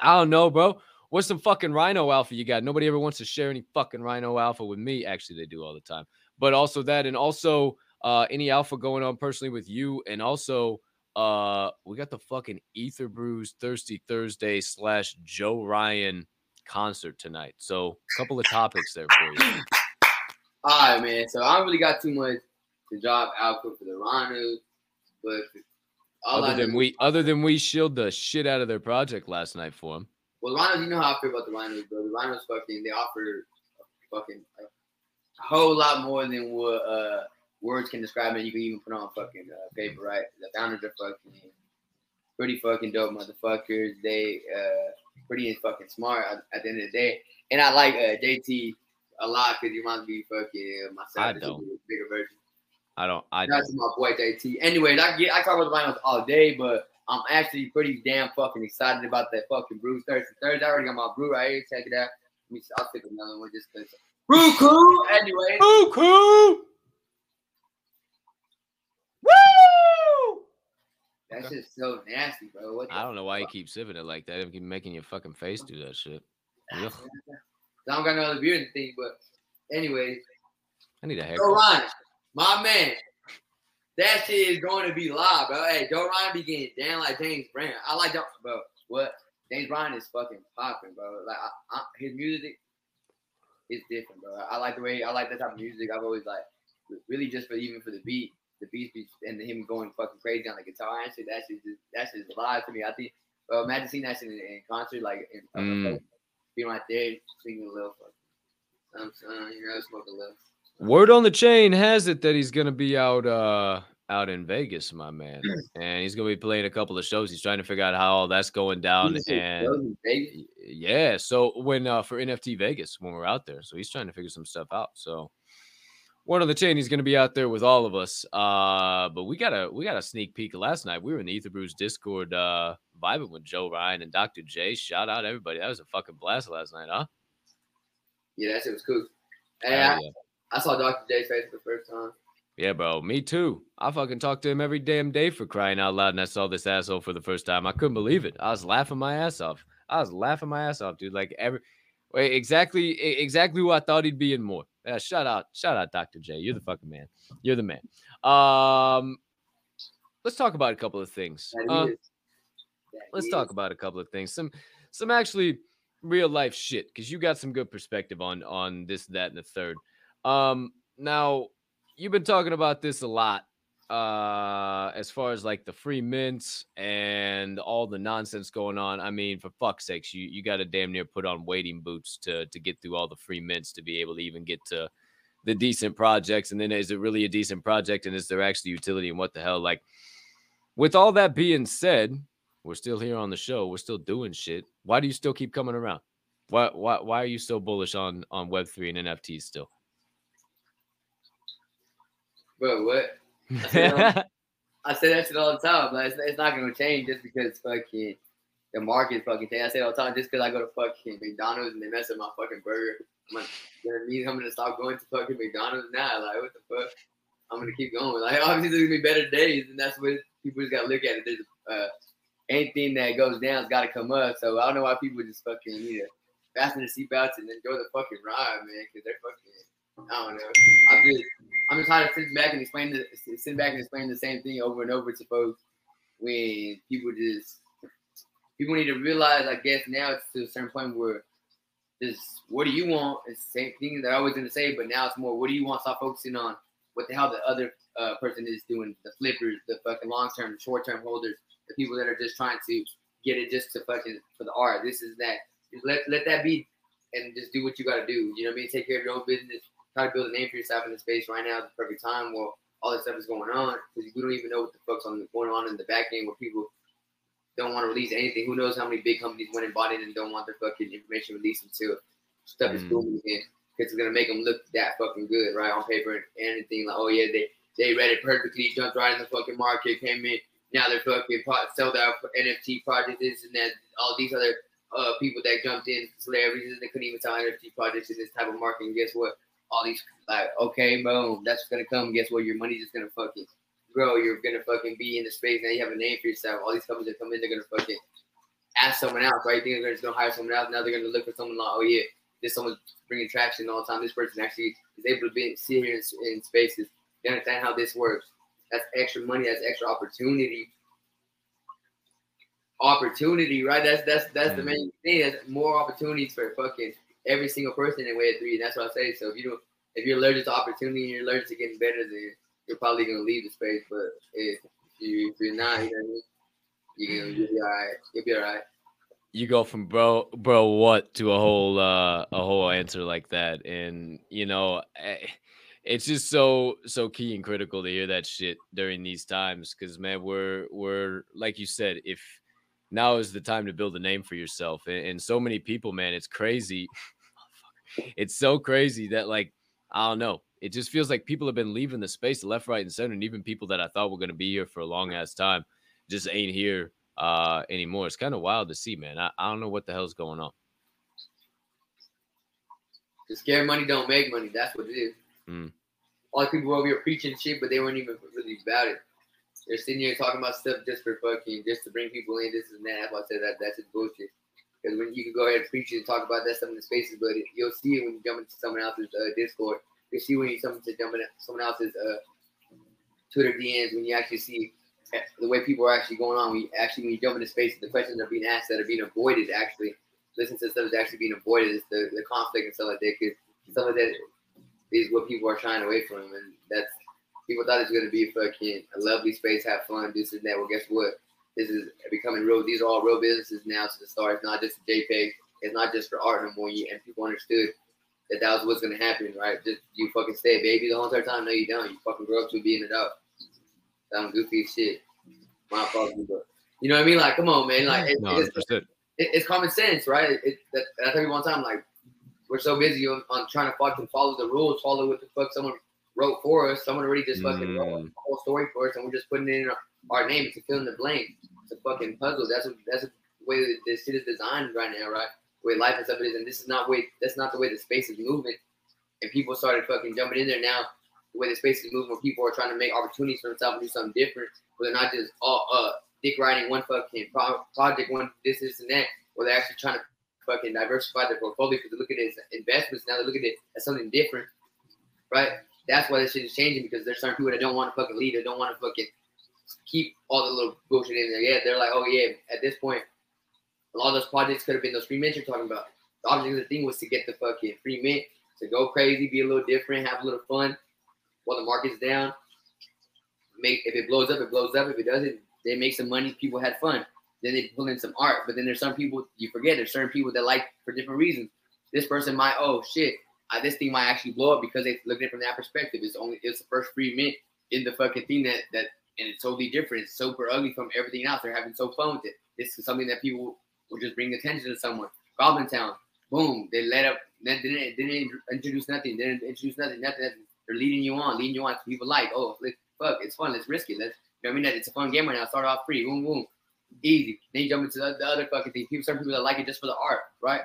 I don't know, bro. What's some fucking rhino alpha you got? Nobody ever wants to share any fucking rhino alpha with me. Actually, they do all the time. But also that, and also uh any alpha going on personally with you, and also uh we got the fucking Ether Brews Thirsty Thursday slash Joe Ryan concert tonight. So a couple of topics there for you. All right, man. So I don't really got too much to drop output for the Rhinos, but all other than we, other than we shield the shit out of their project last night for them. Well, Rhinos, you know how I feel about the Rhinos, bro. The Rhinos fucking they offer fucking a whole lot more than what uh, words can describe, and you can even put on fucking uh, paper, right? The founders are fucking pretty fucking dope motherfuckers. They uh pretty fucking smart at, at, the end of the day, and I like uh, JT a lot because he reminds me fucking uh, myself. I don't. Bigger version. I don't. I That's my boy JT. Anyways, I get I talk about the Rhinos all day, but I'm actually pretty damn fucking excited about that fucking brew Thursday. Thursday, I already got my brew right here. Check it out. Let me. See, I'll pick another one just because. Brew cool. Anyway. Brew cool. Woo! That's okay. just so nasty, bro. I don't know why you keep sipping it like that. It keep making your fucking face do that shit. I don't got no other beer in the thing, but anyways. I need a haircut. Ryan, my man, that shit is going to be live, bro. Hey, Joe Ryan be getting down like James Brown. I like that, bro. What? James Brown is fucking popping, bro. Like I, I, his music is different, bro. I like the way I like that type of music. I've always like really just for even for the beat. the beat beat and him going fucking crazy on the guitar and shit. That shit just that shit is alive to me. I think. Well, imagine seeing that shit in, in concert, like in, Mm. being right there, singing a little fucking, um, you know, smoke a little. Word on the chain has it that he's gonna be out uh out in Vegas, my man, and he's gonna be playing a couple of shows. He's trying to figure out how all that's going down, and goes in Vegas. y- yeah, so when uh for NFT Vegas when we're out there, so he's trying to figure some stuff out. So word on the chain, he's gonna be out there with all of us. Uh, but we got a we got a sneak peek last night. We were in the Ether Brews Discord, uh, vibing with Joe Ryan and Dr. J. Shout out everybody. That was a fucking blast last night, huh? Yeah, that shit was cool. And I, yeah. I saw Dr. J's face for the first time. Yeah, bro. Me too. I fucking talk to him every damn day for crying out loud, and I saw this asshole for the first time. I couldn't believe it. I was laughing my ass off. I was laughing my ass off, dude. Like every, wait, exactly, exactly who I thought he'd be and more. Yeah, shout out, shout out, Dr. J. You're the fucking man. You're the man. Um, let's talk about a couple of things. Uh, let's is- talk about a couple of things. Some, some actually real life shit because you got some good perspective on on this, that, and the third. Um, now you've been talking about this a lot uh as far as like the free mints and all the nonsense going on. I mean for fuck's sakes you you got to damn near put on wading boots to to get through all the free mints to be able to even get to the decent projects. And then is it really a decent project? And is there actually utility? And what the hell? Like with all that being said we're still here on the show. We're still doing shit. Why do you still keep coming around? Why why, why are you so bullish on on web3 and nfts still Bro, what? say that I say that shit all the time. Like, it's, it's not gonna change just because fucking the market fucking change. I say it all the time just because I go to fucking McDonald's and they mess up my fucking burger. I'm like, you know what I mean? I'm gonna stop going to fucking McDonald's now. Like, what the fuck? I'm gonna keep going. Like, obviously there's gonna be better days, and that's what people just gotta look at it. There's uh, anything that goes down's gotta come up. So I don't know why people just fucking need to fasten their seatbelts and enjoy the fucking ride, man, because they're fucking. I don't know. I'm just, I'm just trying to sit back and explain the, sit back and explain the same thing over and over to folks when people just, people need to realize, I guess now it's to a certain point where just, what do you want? It's the same thing that I was going to say, but now it's more, what do you want? Stop focusing on what the hell the other uh, person is doing, the flippers, the fucking long-term, short-term holders, the people that are just trying to get it just to fucking, for the art. This is that. Let, let that be and just do what you got to do. You know what I mean? Take care of your own business try to build a name for yourself in the space right now. It's the perfect time while all this stuff is going on because we don't even know what the fuck's on going on in the back end where people don't want to release anything. Who knows how many big companies went and bought it and don't want their fucking information released until stuff is Mm. booming again because it's gonna make them look that fucking good, right, on paper and anything like, oh yeah, they they read it perfectly, jumped right in the fucking market, came in. Now they're fucking pro- sold out for NFT projects, and that, all these other uh, people that jumped in, celebrities, and they couldn't even sell NFT projects in this type of market. And guess what? All these like okay, boom, that's gonna come. Guess what? Your money's just gonna fucking grow. You're gonna fucking be in the space now. You have a name for yourself. All these companies that come in, they're gonna fucking ask someone else, right? You think they're just gonna hire someone else. Now they're gonna look for someone like, oh yeah, this someone's bringing traction all the time. This person actually is able to be sit here in, in spaces. They understand how this works. That's extra money. That's extra opportunity. Opportunity, right? That's that's that's the mm. main thing. That's more opportunities for fucking every single person in Web three. And that's what I say. So if you don't, if you're allergic to opportunity and you're allergic to getting better, then you're probably gonna leave the space. But if you if you're not, you know I mean, you're gonna you'll be all right. You'll be all right. you go from bro bro what to a whole uh a whole answer like that and you know eh, it's just so so key and critical to hear that shit during these times because man we're we're like you said if now is the time to build a name for yourself and, and so many people man it's crazy it's so crazy that like i don't know it just feels like people have been leaving the space left right and center and even people that i thought were going to be here for a long ass time just ain't here uh anymore. It's kind of wild to see, man. I, I don't know what the hell's going on. The scare money don't make money. That's what it is. Mm. All the people were over here preaching shit, but they weren't even really about it. They're sitting here talking about stuff just for fucking, just to bring people in, this and that. That's why I said that that's just bullshit. Because when you can go ahead and preach and talk about that stuff in the spaces, but it, you'll see it when you jump into someone else's uh, Discord. You'll see when you jump into someone else's uh, Twitter DMs, when you actually see the way people are actually going on. We actually, when you jump into spaces, the questions are being asked that are being avoided. Actually, listen to stuff that's actually being avoided. It's the, the conflict and stuff like that. Because some of that is what people are shying away from, and that's People thought it was gonna be a fucking a lovely space, have fun, this and that. Well, guess what? This is becoming real. These are all real businesses now to the start. It's not just a JPEG. It's not just for art no more. And people understood that that was what's gonna happen, right? Just you fucking stay a baby the whole entire time. No, you don't. You fucking grow up to be an adult. Sound goofy shit. My fault, but you know what I mean? Like, come on, man. Like, it, No, it's, it, it's common sense, right? It, that, I tell you one time, like, we're so busy on, on trying to fucking follow the rules, follow what the fuck someone wrote for us. Someone already just fucking wrote Mm. a whole story for us, and we're just putting it in our, our name is to fill in the blank. It's a fucking puzzle. That's that's the way that this shit is designed right now, right? The way life and stuff is, and this is not way. That's not the way the space is moving. And people started fucking jumping in there now. The way the space is moving, where people are trying to make opportunities for themselves and do something different, where they're not just all uh dick riding one fucking pro- project, one this, this, and that, where they're actually trying to fucking diversify their portfolio because they look at it as investments now. They look at it as something different, right? That's why this shit is changing because there's certain people that don't want to fucking lead. They don't want to fucking keep all the little bullshit in there. Yeah, they're like, oh yeah, at this point, a lot of those projects could have been those free mints you're talking about. The object of the thing was to get the fucking free mint, to go crazy, be a little different, have a little fun while the market's down. Make if it blows up, it blows up. If it doesn't, they make some money. People had fun. Then they pull in some art. But then there's some people you forget. There's certain people that like for different reasons. This person might, oh shit, uh, this thing might actually blow up because they look at it from that perspective. It's only it's the first free mint in the fucking thing that that and it's totally different. It's super ugly from everything else. They're having so fun with it. This is something that people will just bring attention to someone. Goblin Town, boom, they let up. They didn't didn't introduce nothing. They didn't introduce nothing. Nothing. They're leading you on, leading you on. People like, oh, fuck, it's fun. Let's risk it. Let's. You know what I mean? It's a fun game right now. Start off free, boom, boom, easy. Then you jump into the, the other fucking thing. People, some people that like it just for the art, right?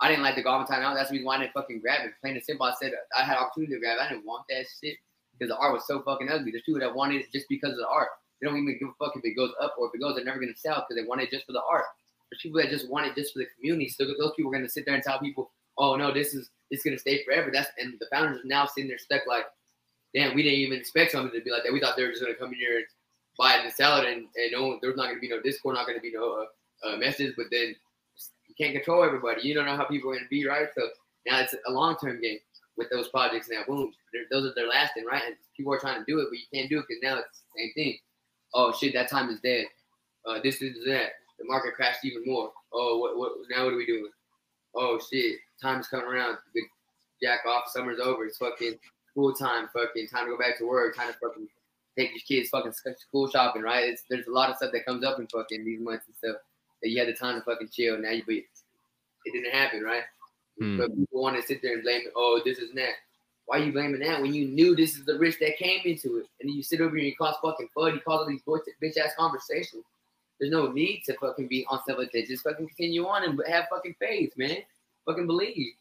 I didn't like the Goblin Town out. That's the reason why I didn't fucking grab it. Plain and simple. I said I had opportunity to grab it. I didn't want that shit because the art was so fucking ugly. There's people that wanted it just because of the art. They don't even give a fuck if it goes up or if it goes. They're never gonna sell because they want it just for the art. There's people that just want it just for the community. So those people are gonna sit there and tell people, "Oh no, this is it's gonna stay forever." That's and the founders are now sitting there stuck like, "Damn, we didn't even expect something to be like that. We thought they were just gonna come in here and buy it and sell it, and, and no, there's not gonna be no Discord, not gonna be no uh, uh, message. But then you can't control everybody. You don't know how people are gonna be, right? So now it's a long term game with those projects. Now, boom, they're, those are they're lasting, right? And people are trying to do it, but you can't do it because now it's the same thing. Oh shit, that time is dead. Uh, this is that. The market crashed even more. Oh, what, what now? What are we doing? Oh shit, time's coming around. Jack off. Summer's over. It's fucking school time. Fucking time to go back to work. Time to fucking take your kids fucking school shopping. Right? It's there's a lot of stuff that comes up in fucking these months and stuff that you had the time to fucking chill. Now you but it didn't happen, right? Hmm. But people want to sit there and blame it. Oh, this is that. Why are you blaming that when you knew this is the risk that came into it? And then you sit over here and you cause fucking fun. You cause all these bitch ass conversations. There's no need to fucking be on stuff like that. Just fucking continue on and have fucking faith, man. Fucking believe.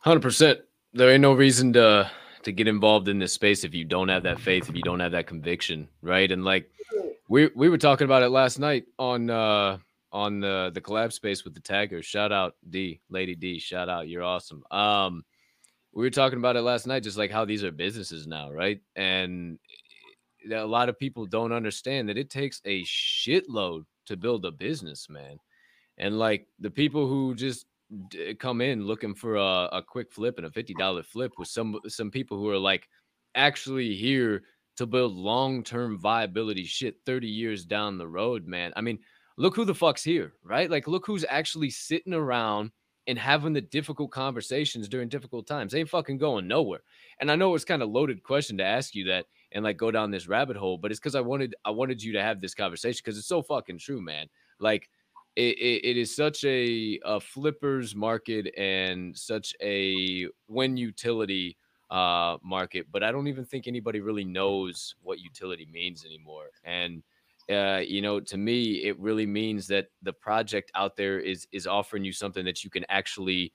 Hundred percent. There ain't no reason to to get involved in this space if you don't have that faith, if you don't have that conviction, right? And like we we were talking about it last night on uh on the the collab space with the taggers. Shout out D, Lady D. Shout out, you're awesome. Um, we were talking about it last night, just like how these are businesses now, right? And a lot of people don't understand that it takes a shitload to build a business, man. And like the people who just d- come in looking for a, a quick flip and a fifty dollar flip with some some people who are like actually here to build long term viability shit thirty years down the road, man. I mean, look who the fuck's here, right? Like, look who's actually sitting around and having the difficult conversations during difficult times. They ain't fucking going nowhere. And I know it's kind of loaded question to ask you that and like go down this rabbit hole, but it's because I wanted I wanted you to have this conversation because it's so fucking true, man. Like it, it, it is such a, a flippers market and such a when utility uh market but i don't even think anybody really knows what utility means anymore and uh you know to me it really means that the project out there is is offering you something that you can actually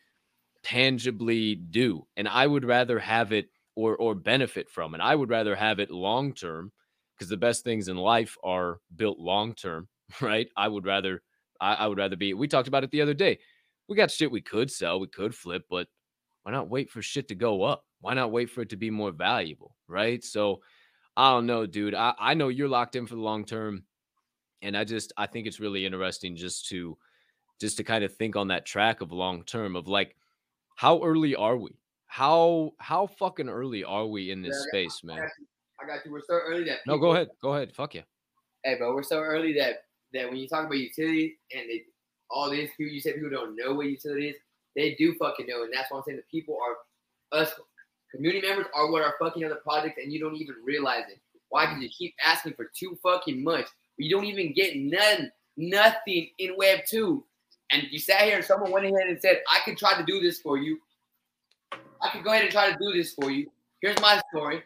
tangibly do and i would rather have it or or benefit from and i would rather have it long term because the best things in life are built long term right i would rather I, I would rather be. We talked about it the other day. We got shit we could sell, we could flip, but why not wait for shit to go up? Why not wait for it to be more valuable? Right. So I don't know, dude. I, I know you're locked in for the long term. And I just I think it's really interesting just to just to kind of think on that track of long term of like how early are we? How how fucking early are we in this Yeah, space, man? I got you. We're so early that No, go ahead. Go ahead. Fuck you. Hey, bro, we're so early that that when you talk about utilities and it, all this, people you said people don't know what utility is. They do fucking know, and that's why I'm saying the people are us community members are what are fucking other projects, and you don't even realize it. Why? Because you keep asking for too fucking much. You don't even get none, nothing in Web two, and you sat here and someone went ahead and said, "I could try to do this for you. I could go ahead and try to do this for you. Here's my story.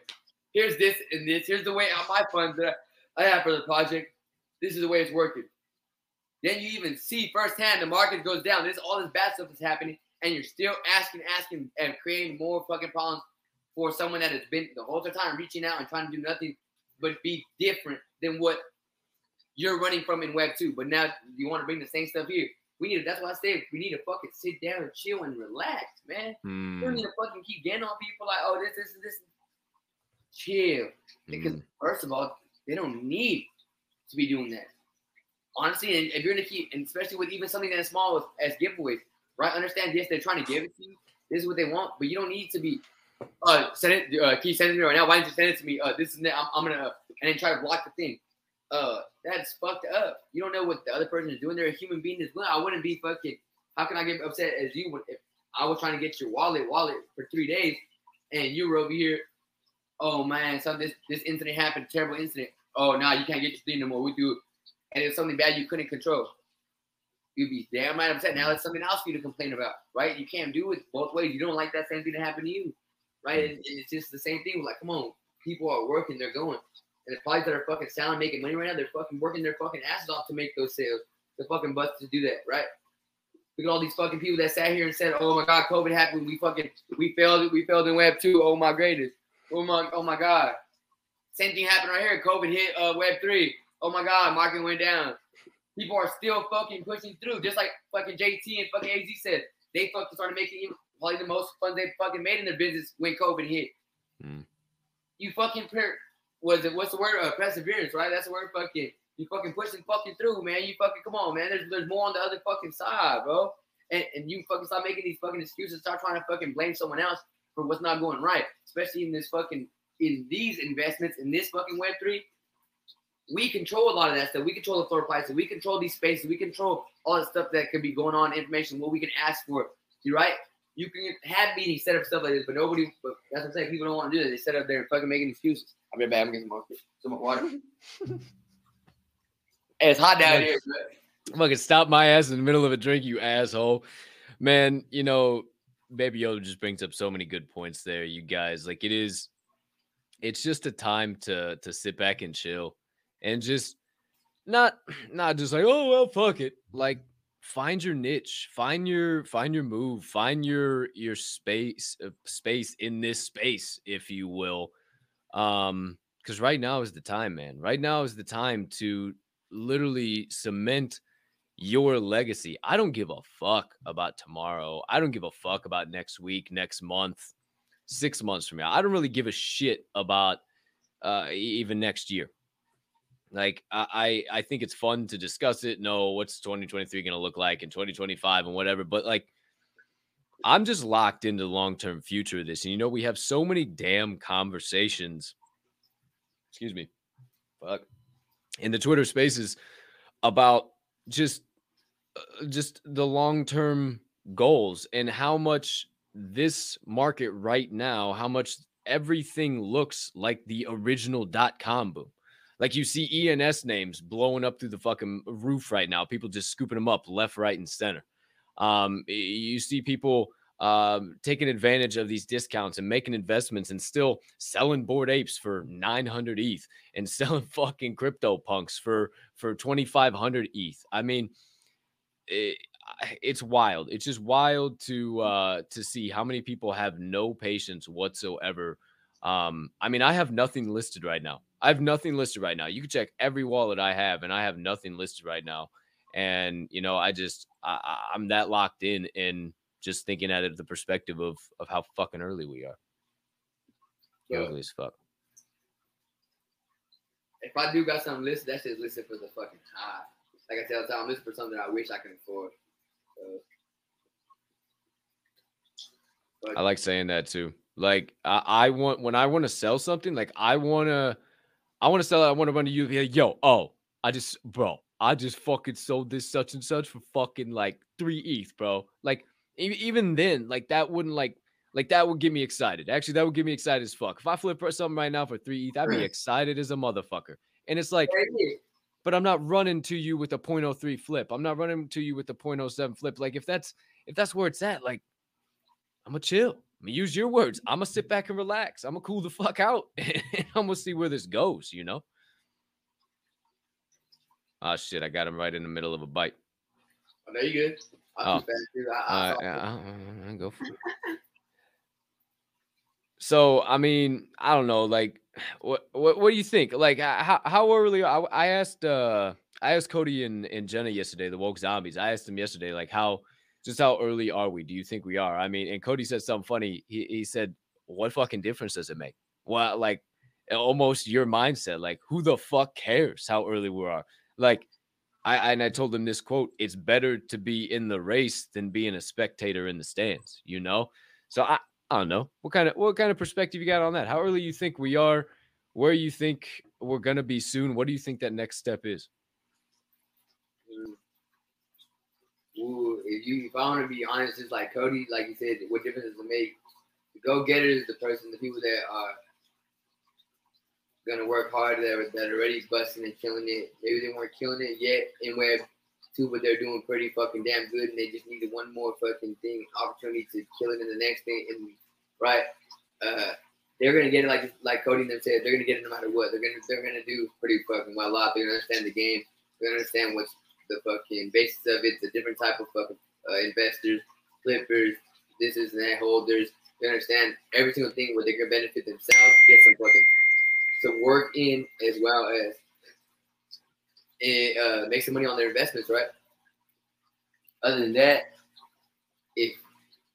Here's this and this. Here's the way out my funds that I have for the project. This is the way it's working. Then you even see firsthand the market goes down. This all this bad stuff is happening, and you're still asking, asking, and creating more fucking problems for someone that has been the whole time reaching out and trying to do nothing but be different than what you're running from in Web two. But now you want to bring the same stuff here. We need. to, That's why I say we need to fucking sit down and chill and relax, man. You don't Mm, need to fucking keep getting on people like, oh, this, this, this. Chill. Because mm. first of all, they don't need to be doing that. Honestly, and if you're gonna keep, and especially with even something that small as, as giveaways, right? Understand? Yes, they're trying to give it to you. This is what they want, but you don't need to be. Uh, send it. Uh, can you send it to me right now? Why didn't you send it to me? Uh, this is I'm, I'm gonna, and then try to block the thing. Uh, that's fucked up. You don't know what the other person is doing. They're a human being as well. I wouldn't be fucking. How can I get upset as you would if I was trying to get your wallet, wallet for three days, and you were over here oh man, so this this incident happened, terrible incident. Oh, now you can't get your thing no more. We do, and it's something bad you couldn't control. You'd be damn right upset. Now it's something else for you to complain about, right? You can't do it both ways. You don't like that same thing to happen to you, right? And it's just the same thing. Like, come on, people are working, they're going, and the parties that are fucking selling, making money right now, they're fucking working their fucking asses off to make those sales. The fucking butts to do that, right? Look at all these fucking people that sat here and said, "Oh my God, COVID happened. We fucking we failed. We failed in Web two. Oh my greatest. Oh my, oh my God. Same thing happened right here. COVID hit uh, Web three. Oh my God, market went down. People are still fucking pushing through, just like fucking JT and fucking AZ said. They fucking started making probably the most funds they fucking made in their business when COVID hit. Mm. You fucking per was it what's the word? Uh, perseverance, right? That's the word. Fucking you fucking pushing fucking through, man. You fucking come on, man. There's there's more on the other fucking side, bro. And, and you fucking stop making these fucking excuses. Start trying to fucking blame someone else for what's not going right, especially in this fucking in these investments in this fucking Web three. We control a lot of that stuff. We control the floor prices. We control these spaces. We control all the stuff that could be going on, information, what we can ask for. You right? You can have meetings, set up stuff like this, but nobody. But that's what I'm saying. People don't want to do that. They set up there and fucking making excuses. I'll be back. I'm getting some water. it's hot down here. Fucking stop my ass in the middle of a drink, you asshole. Man, you know, Baby Yoda just brings up so many good points there, you guys. Like it is, it's just a time to to sit back and chill and just not not just like, oh well, fuck it. Like find your niche, find your find your move, find your your space uh, space in this space, if you will. Um, because right now is the time, man. Right now is the time to literally cement your legacy. I don't give a fuck about tomorrow. I don't give a fuck about next week, next month, six months from now. I don't really give a shit about uh, even next year. Like I, I think it's fun to discuss it. No, what's 2023 going to look like in 2025 and whatever. But like, I'm just locked into the long term future of this. And you know, we have so many damn conversations. Excuse me. Fuck. In the Twitter spaces about just uh, just the long-term goals and how much this market right now how much everything looks like the original dot-com boom like you see ens names blowing up through the fucking roof right now people just scooping them up left right and center. Um you see people um taking advantage of these discounts and making investments and still selling Bored Apes for 900 eth and selling fucking crypto punks for for 2500 eth i mean it, it's wild. It's just wild to uh to see how many people have no patience whatsoever. Um i mean i have nothing listed right now i have nothing listed right now you can check every wallet i have and i have nothing listed right now and you know i just I, i'm that locked in in just thinking at it the perspective of of how fucking early we are Yeah. early as fuck If I do got something listed, that shit's listed for the fucking high. Like I tell time, I'm listed for something I wish I could afford. So, but I like saying that too. Like I, I want when I want to sell something, like I want to, I want to sell. it, I want to run to you. Like, yo, oh, I just, bro, I just fucking sold this such and such for fucking like three ETH, bro. Like even then, like that wouldn't like, like that would get me excited. Actually, that would get me excited as fuck. If I flip for something right now for three ETH, I'd be excited as a motherfucker. And it's like, but I'm not running to you with a 0.03 flip. I'm not running to you with a 0.07 flip. Like if that's if that's where it's at, like I'm gonna chill. I'm gonna use your words. I'm gonna sit back and relax. I'm gonna cool the fuck out, and I'm gonna see where this goes. You know. Oh shit! I got him right in the middle of a bite. Oh, no, you good. I'll Oh. keep that too. I, I- I- I go for it. So I mean, I don't know. Like, what what what do you think? Like, how how early? I, I asked uh I asked Cody and and Jenna yesterday, the woke zombies. I asked them yesterday, like, how just how early are we? Do you think we are? I mean, and Cody said something funny. He he said, "What fucking difference does it make?" Well, like almost your mindset. Like, who the fuck cares how early we are? Like, I and I told him this quote: "It's better to be in the race than being a spectator in the stands." You know, so I I don't know what kind of what kind of perspective you got on that. How early you think we are? Where you think we're gonna be soon? What do you think that next step is? Mm. Ooh, if you if I want to be honest, just like Cody, like you said, what difference does it make? The go getters, the person, the people that are gonna work hard, that are, that are already busting and killing it. Maybe they weren't killing it yet in Web Two, but they're doing pretty fucking damn good, and they just needed one more fucking thing, opportunity to kill it in the next thing, and right. Uh, they're gonna get it like like Cody and them said. They're gonna get it no matter what. They're gonna they're gonna do pretty fucking well. A lot. They're gonna understand the game. They're gonna understand what's the fucking basis of it, the different type of fucking uh, investors, flippers, this is that holders. You understand every single thing where they can benefit themselves, get some fucking some work in as well as and uh, make some money on their investments, right? Other than that, if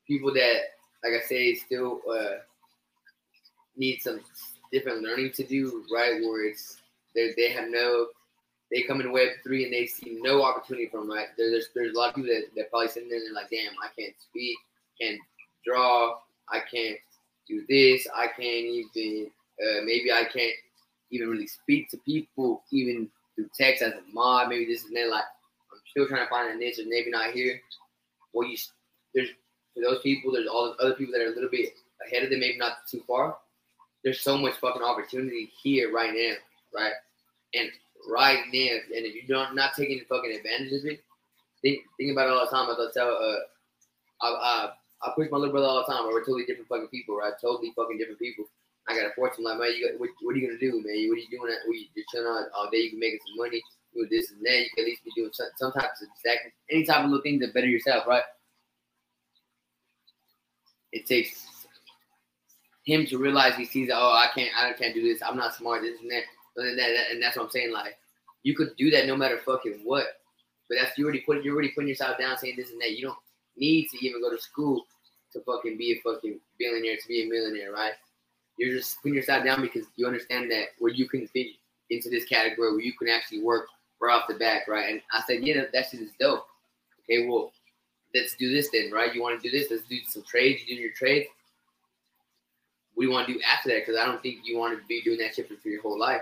people that, like I say, still uh, need some different learning to do, right? Where it's they they have no they come in Web three and they see no opportunity from right. There, there's there's a lot of people that that probably sitting there and like, damn, I can't speak, can't draw, I can't do this, I can't even uh, maybe I can't even really speak to people even through text as a mod, maybe this and that. Like I'm still trying to find a niche, or maybe not here. Well, you there's for those people, there's all the other people that are a little bit ahead of them, maybe not too far. There's so much fucking opportunity here right now, right? And right now, and if you're not, not taking fucking advantage of it, think think about it all the time. As I tell, uh, I, I I push my little brother all the time. We're totally different fucking people, right? Totally fucking different people. I got a fortune like man, you got what, what are you gonna do, man? What are you doing? You just chilling out all day? You can make some money, do this and that. You can at least be doing some, some types of exact any type of little things that better yourself, right? It takes him to realize he sees, oh, I can't, I can't do this. I'm not smart. This and that. And, that, and that's what I'm saying. Like, you could do that no matter fucking what. But that's you already put, you're already putting yourself down, saying this and that. You don't need to even go to school to fucking be a fucking billionaire, to be a millionaire, right? You're just putting yourself down because you understand that where you can fit into this category where you can actually work right off the back, right? And I said, yeah, that, shit is dope. Okay, well, let's do this then, right? You want to do this? Let's do some trades. You do your trades. What do you want to do after that? Because I don't think you want to be doing that shit for your whole life.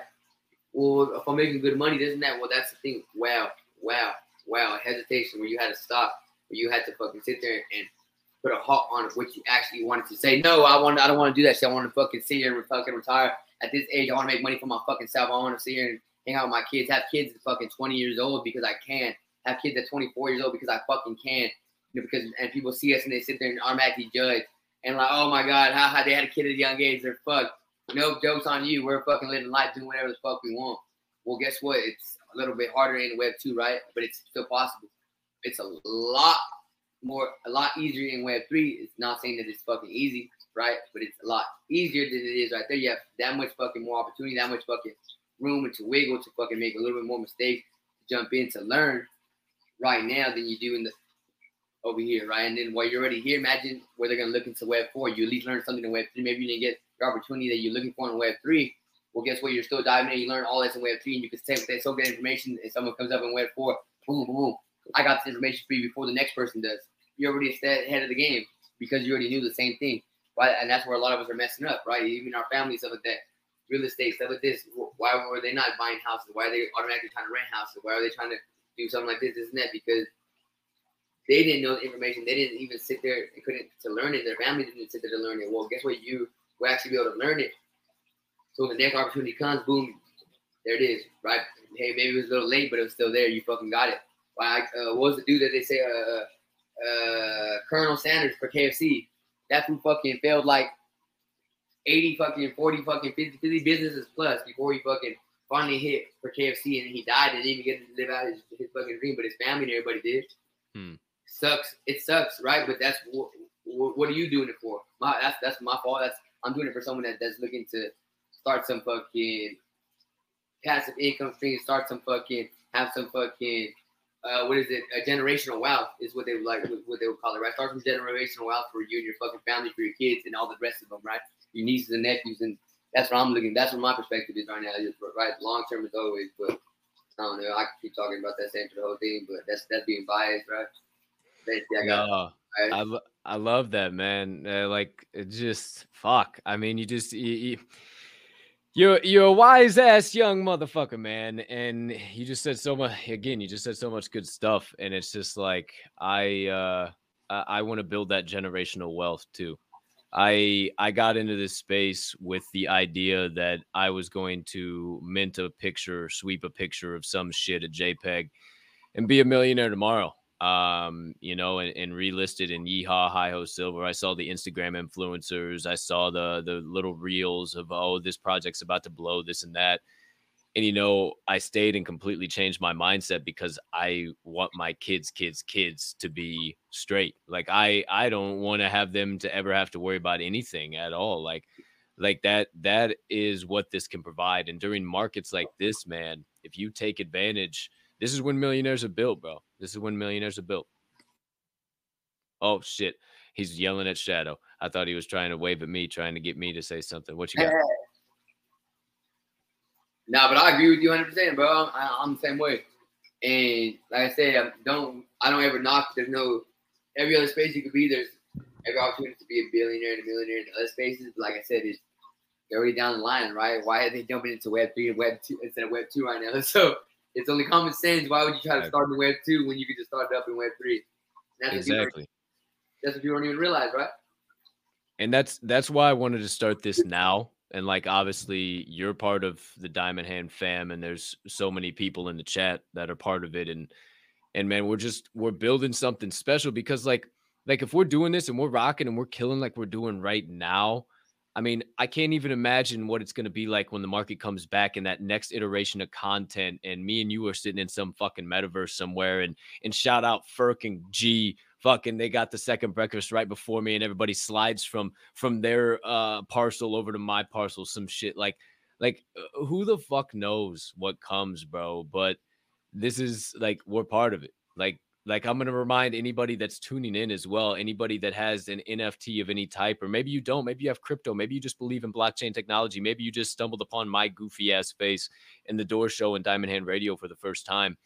Well, if I'm making good money, and that, well, that's the thing. Wow, wow, wow. Hesitation where you had to stop, where you had to fucking sit there and put a halt on what you actually wanted to say. No, I want. I don't want to do that shit. I want to fucking sit here and fucking retire at this age. I want to make money for my fucking self. I want to sit here and hang out with my kids. Have kids at fucking 20 years old because I can. Have kids at 24 years old because I fucking can. You know, because and people see us and they sit there and automatically judge and like, oh my god, how they had a kid at a young age? They're fucked. No jokes on you. We're fucking living life, doing whatever the fuck we want. Well, guess what? It's a little bit harder in Web two, right? But it's still possible. It's a lot more, a lot easier in Web three. It's not saying that it's fucking easy, right? But it's a lot easier than it is right there. You have that much fucking more opportunity, that much fucking room to wiggle to fucking make a little bit more mistakes, to jump in to learn right now than you do in the over here, right? And then while you're already here, imagine where they're gonna look into Web four. You at least learn something in Web three. Maybe you didn't get the opportunity that you're looking for in Web three. Well, guess what? You're still diving in. You learn all this in Web three, and you can take that so good information. And someone comes up in Web four, boom, boom, boom. I got this information for you before the next person does. You're already ahead of the game because you already knew the same thing. Why? And that's where a lot of us are messing up, right? Even our families, stuff like that, real estate, stuff like this. Why were they not buying houses? Why are they automatically trying to rent houses? Why are they trying to do something like this, this and that? Because they didn't know the information. They didn't even sit there and couldn't to learn it. Their family didn't sit there to learn it. Well, guess what? You will actually be able to learn it. So when the next opportunity comes, boom, there it is, right? Hey, maybe it was a little late, but it was still there. You fucking got it. Why? Uh, what was the dude that they say? Uh, uh, Colonel Sanders for KFC. That fool fucking failed like 80 fucking 40 fucking 50, 50 businesses plus before he fucking finally hit for KFC and he died and didn't even get to live out his, his fucking dream, but his family and everybody did. Hmm. Sucks. It sucks, right? But that's what, what are you doing it for? My that's that's my fault. That's I'm doing it for someone that, that's looking to start some fucking passive income stream, start some fucking have some fucking uh, what is it? A generational wealth is what they would like, what they would call it, right? Start some generational wealth for you and your fucking family, for your kids, and all the rest of them, right? Your nieces and nephews, and that's what I'm looking. That's what my perspective is right now. Right, long term as always, but I don't know. I could keep talking about that same for the whole thing, but that's that's being biased, right? Basically, I got. No, I, I love that, man. Uh, like, just fuck. I mean, you just you, you, you're you're a wise ass young motherfucker, man, and you just said so much. Again, you just said so much good stuff, and it's just like I uh I, I want to build that generational wealth too. I I got into this space with the idea that I was going to mint a picture, sweep a picture of some shit at JPEG, and be a millionaire tomorrow um, you know, and, and relisted in Yeehaw, Hi Ho Silver. I saw the Instagram influencers. I saw the the little reels of oh, this project's about to blow, this and that. And you know, I stayed and completely changed my mindset because I want my kids, kids, kids to be straight. Like I I don't want to have them to ever have to worry about anything at all. Like like that that is what this can provide. And during markets like this, man, if you take advantage this is when millionaires are built, bro. This is when millionaires are built. Oh shit. He's yelling at Shadow. I thought he was trying to wave at me, trying to get me to say something. What you got? No, but I agree with you 100, percent bro. I'm, I- I'm the same way. And like I said, I don't I don't ever knock. There's no every other space you could be. There's every opportunity to be a billionaire and a millionaire in other spaces. Like I said, it's they're already down the line, right? Why are they jumping into Web three and Web two instead of Web two right now? So it's only common sense. Why would you try to start in Web two when you could just start up in Web three? That's what Exactly. that's what you don't even realize, right? And that's that's why I wanted to start this now. And like obviously you're part of the Diamond Hand fam, and there's so many people in the chat that are part of it. And and man, we're just we're building something special because like like if we're doing this and we're rocking and we're killing like we're doing right now, I mean, I can't even imagine what it's going to be like when the market comes back and that next iteration of content. And me and you are sitting in some fucking metaverse somewhere. And and shout out Ferk and G, fucking they got the second breakfast right before me, and everybody slides from from their uh parcel over to my parcel. Some shit like like uh, who the fuck knows what comes, bro? But this is like we're part of it. Like like I'm gonna remind anybody that's tuning in as well, anybody that has an NFT of any type, or maybe you don't, maybe you have crypto, maybe you just believe in blockchain technology, maybe you just stumbled upon my goofy ass face in the door show and Diamond Hand Radio for the first time.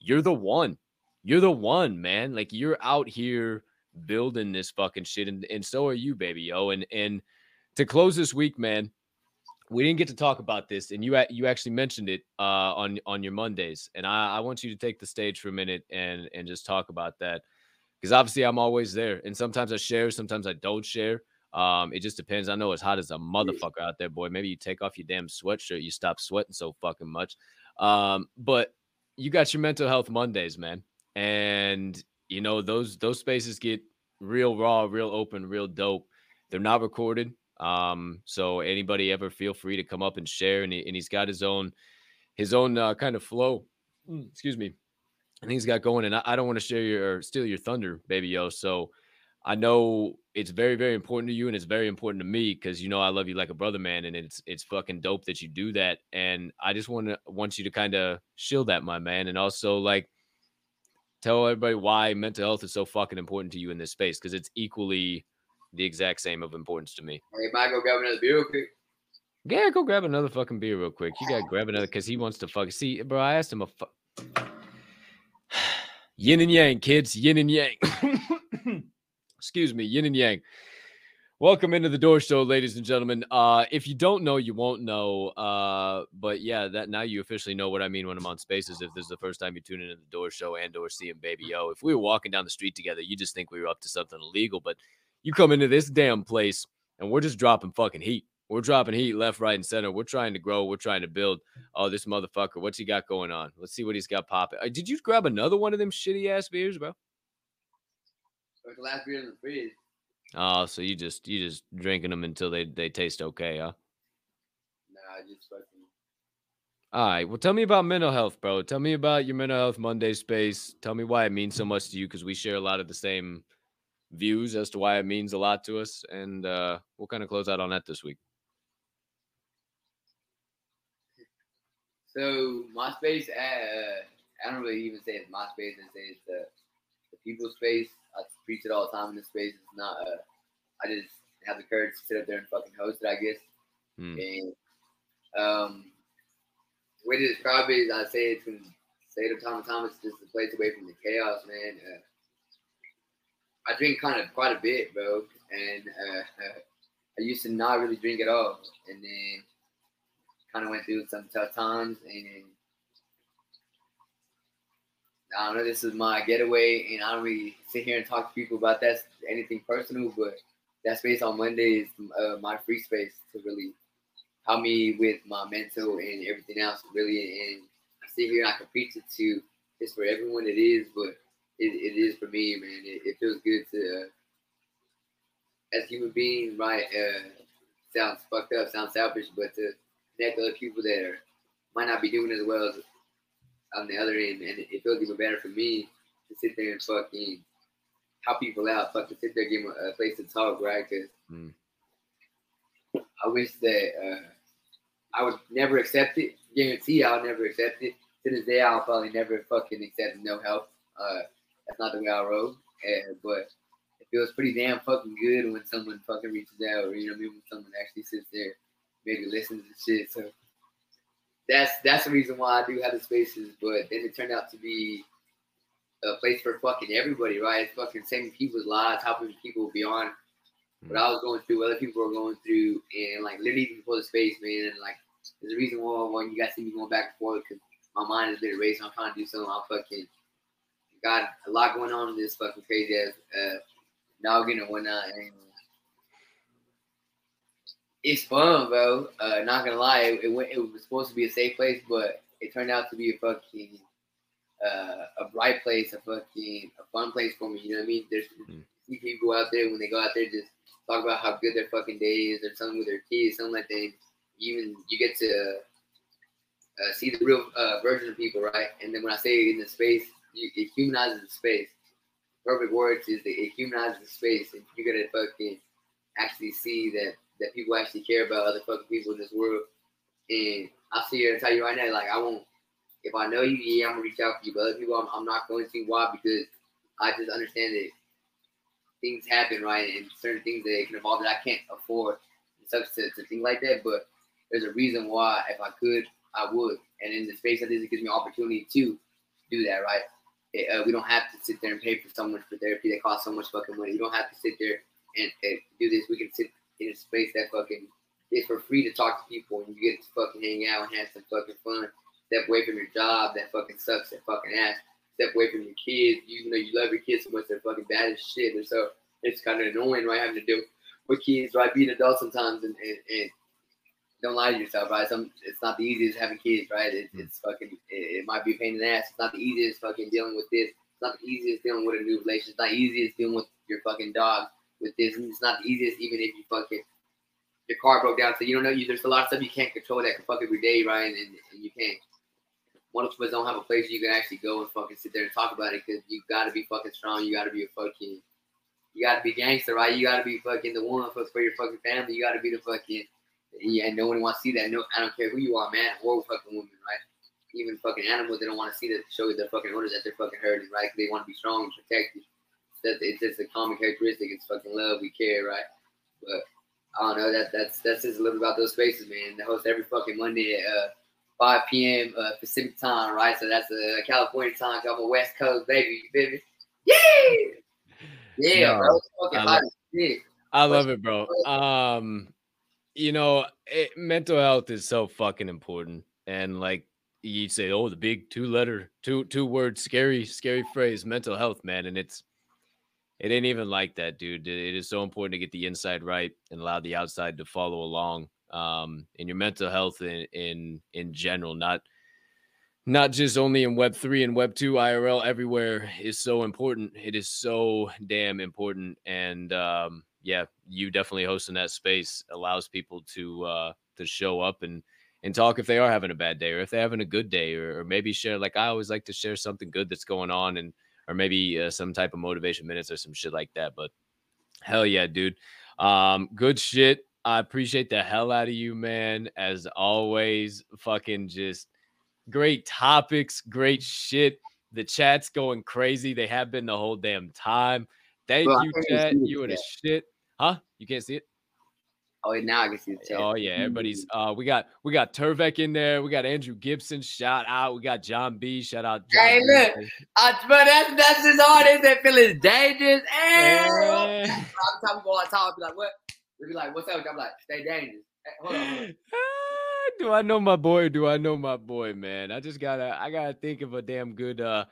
You're the one. You're the one, man. Like you're out here building this fucking shit, and, and so are you, baby, yo. And and to close this week, man, we didn't get to talk about this, and you you actually mentioned it uh, on on your Mondays, and I, I want you to take the stage for a minute and and just talk about that because obviously I'm always there, and sometimes I share, sometimes I don't share. Um, it just depends. I know it's hot as a motherfucker out there, boy. Maybe you take off your damn sweatshirt, you stop sweating so fucking much. Um, but you got your mental health Mondays, man, and you know those those spaces get real raw, real open, real dope. They're not recorded. Um, so anybody ever feel free to come up and share, and, he, and he's got his own his own uh, kind of flow. Mm, excuse me. And he's got going, and I, I don't want to share your or steal your thunder, Baby O. So I know it's very, very important to you, and it's very important to me because you know I love you like a brother, man, and it's it's fucking dope that you do that. And I just want to want you to kind of shield that, my man, and also like tell everybody why mental health is so fucking important to you in this space because it's equally the exact same of importance to me. Hey, might go grab another beer real quick. Yeah, go grab another fucking beer real quick. You gotta grab another because he wants to fuck. See, bro, I asked him a fuck. Yin and yang, kids. Yin and yang. Excuse me, yin and yang. Welcome into the door show, ladies and gentlemen. Uh, if you don't know, you won't know. Uh, but yeah, that now you officially know what I mean when I'm on spaces. If this is the first time you tune into the door show and or seeing Baby O, if we were walking down the street together, you just think we were up to something illegal. But you come into this damn place and we're just dropping fucking heat. We're dropping heat left, right, and center. We're trying to grow. We're trying to build. Oh, this motherfucker, what's he got going on? Let's see what he's got popping. Uh, did you grab another one of them shitty ass beers, bro? Or the last beer in the fridge. Oh, so you just you just drinking them until they they taste okay, huh? Nah, I just fucking. All right. Well, tell me about mental health, bro. Tell me about your mental health Monday space. Tell me why it means so much to you because we share a lot of the same views as to why it means a lot to us. And uh, we'll kind of close out on that this week. So MySpace, uh, I don't really even say it's MySpace. I say it's the the people's space. I preach it all the time in this space. It's not. Uh, I just have the courage to sit up there and fucking host it. I guess. Hmm. And um, way to describe it is, I say it's it time to time. It's just a place away from the chaos, man. Uh, I drink kind of quite a bit, bro, and uh, I used to not really drink at all, and then kind of went through some tough times, and I don't know. This is my getaway, and I don't really sit here and talk to people about that anything personal, but that space on Monday is uh, my free space to really help me with my mental and everything else, really. And I sit here and I can preach it to it's for everyone. It is, but it, it is for me, man. It, it feels good to, uh, as a human being, right? Uh, sounds fucked up, sounds selfish, but to connect other people that are, might not be doing as well as on the other end, and it feels even better for me to sit there and fucking help people out, fucking sit there, give them a, a place to talk, right? Because Mm. I wish that uh, I would never accept it. Guarantee I'll never accept it. To this day, I'll probably never fucking accept no help. Uh, that's not the way I roll. Uh, but it feels pretty damn fucking good when someone fucking reaches out, or you know, what I mean, when someone actually sits there, maybe listens and shit. So that's that's the reason why I do have the spaces. But then it turned out to be a place for fucking everybody, right? It's fucking saving people's lives, helping people beyond what I was going through, what other people were going through, and like literally before the space, man. And like, there's a reason why when you guys see me going back and forth because my mind is a bit racing. I'm trying to do something. I'm fucking got a lot going on in this fucking crazy ass uh, noggin and whatnot. And it's fun, bro. Uh, not gonna lie, it, it went. It was supposed to be a safe place, but it turned out to be a fucking uh, a bright place, a fucking a fun place for me. You know what I mean? There's Mm. see people out there when they go out there just talk about how good their fucking day is or something with their kids, something like that. Even you get to uh, see the real uh, version of people, right? And then when I say in the space, it humanizes the space. Perfect words is that it humanizes the space, and you gotta fucking actually see that that people actually care about other fucking people in this world. And I'll sit here and tell you right now, like I won't. If I know you, yeah, I'm gonna reach out for you. But other people, I'm, I'm not going to. Why? Because I just understand that things happen, right? And certain things that can involve that I can't afford and such to, to things like that. But there's a reason why, if I could, I would. And in the space like this, it gives me opportunity to do that, right? Uh, we don't have to sit there and pay for so much for therapy that costs so much fucking money. You don't have to sit there and, and do this. We can sit in a space that fucking is for free to talk to people and you get to fucking hang out and have some fucking fun. Step away from your job that fucking sucks that fucking ass. Step away from your kids. You know you love your kids so much they're fucking bad as shit. And so it's kind of annoying, right? Having to deal with kids, right? Being adults sometimes and, and, and don't lie to yourself, right? Some it's not the easiest having kids, right? It, hmm. it's fucking it, it might be a pain in the ass. It's not the easiest fucking dealing with this. It's not the easiest dealing with a new relationship. It's not the easiest dealing with your fucking dog with this. And it's not the easiest even if you fucking your car broke down. So you don't know you there's a lot of stuff you can't control that can fuck every day, right? And, and you can't most of us don't have a place you can actually go and fucking sit there and talk about it because you gotta be fucking strong. You gotta be a fucking you gotta be gangster, right? You gotta be fucking the one for, for your fucking family. You gotta be the fucking yeah, no one wants to see that. No, I don't care who you are, man or fucking woman, right? Even fucking animals, they don't want to see that show their fucking owners that they're fucking hurting, right? they want to be strong and protected. That it's just a common characteristic. It's fucking love. We care, right? But I don't know. That that's that's just a little about those spaces, man. They host every fucking Monday at uh, 5 p.m. Uh, Pacific time, right? So that's uh, California time. I'm a West Coast baby. You feel me? Yeah, yeah, No, bro. It's fucking I hot. I love it, bro. Um, you know, it, mental health is so fucking important, and like you say, oh, the big two letter, two two word, scary, scary phrase, mental health, man, and it's it ain't even like that, dude. It is so important to get the inside right and allow the outside to follow along. Um, in your mental health in in in general, not not just only in Web three and Web two, IRL everywhere is so important. It is so damn important, and um, yeah, you definitely hosting that space allows people to uh, to show up and and talk if they are having a bad day or if they're having a good day or, or maybe share like I always like to share something good that's going on and or maybe uh, some type of motivation minutes or some shit like that. But hell yeah, dude. Um, good shit. I appreciate the hell out of you, man. As always, fucking just great topics, great shit. The chat's going crazy. They have been the whole damn time. Thank I you, chat. You are the shit. Huh? You can't see it? Oh, now I can see the chat. Oh yeah, everybody's uh we got we got Turvek in there, we got Andrew Gibson, shout out, we got John B, shout out John Hey, B. look. Uh, but that's that's his artist that feeling dangerous. Hey, Eh. I'm talking about like talk, be like, what? They be like, what's up? I'm like, stay dangerous. Hey, hold on. hold on. Ah, do I know my boy? or Do I know my boy, man? I just gotta I gotta think of a damn good uh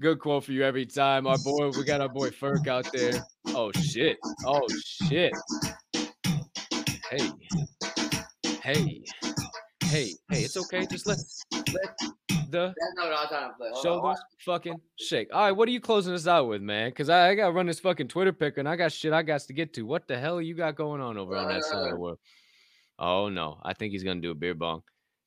good quote for you every time. Our boy, we got our boy Ferk out there. Oh shit. Oh shit. Hey. Hey. Hey. Hey, it's okay. Just let let the That's not what I'm trying to play. Hold on, shoulders fucking shake. All right, what are you closing us out with, man? Because I, I got to run this fucking Twitter picker and I got shit I got to get to. What the hell you got going on over on that side of the world? Oh, no. I think he's going to do a beer bong.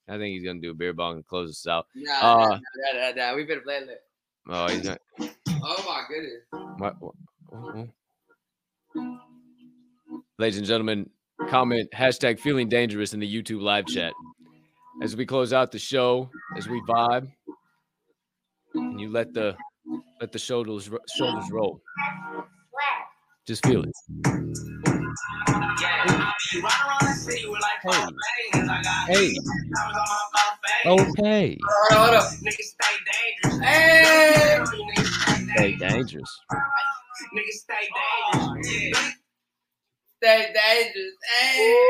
I think he's going to do a beer bong and close us out. Nah, Uh, nah, nah, nah, nah, We better play it. Oh, he's not. Oh my goodness. What, what, what- what? Ladies and gentlemen, comment hashtag feeling dangerous in the YouTube live chat. As we close out the show, as we vibe, and you let the let the shoulders shoulders roll. Just feel it. Hey, okay. Hold on, hold on. Hey. Hey, dangerous. Stay dangerous. Hey.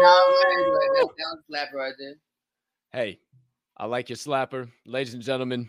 No, man, that, that was slapper right there. Hey, I like your slapper. Ladies and gentlemen,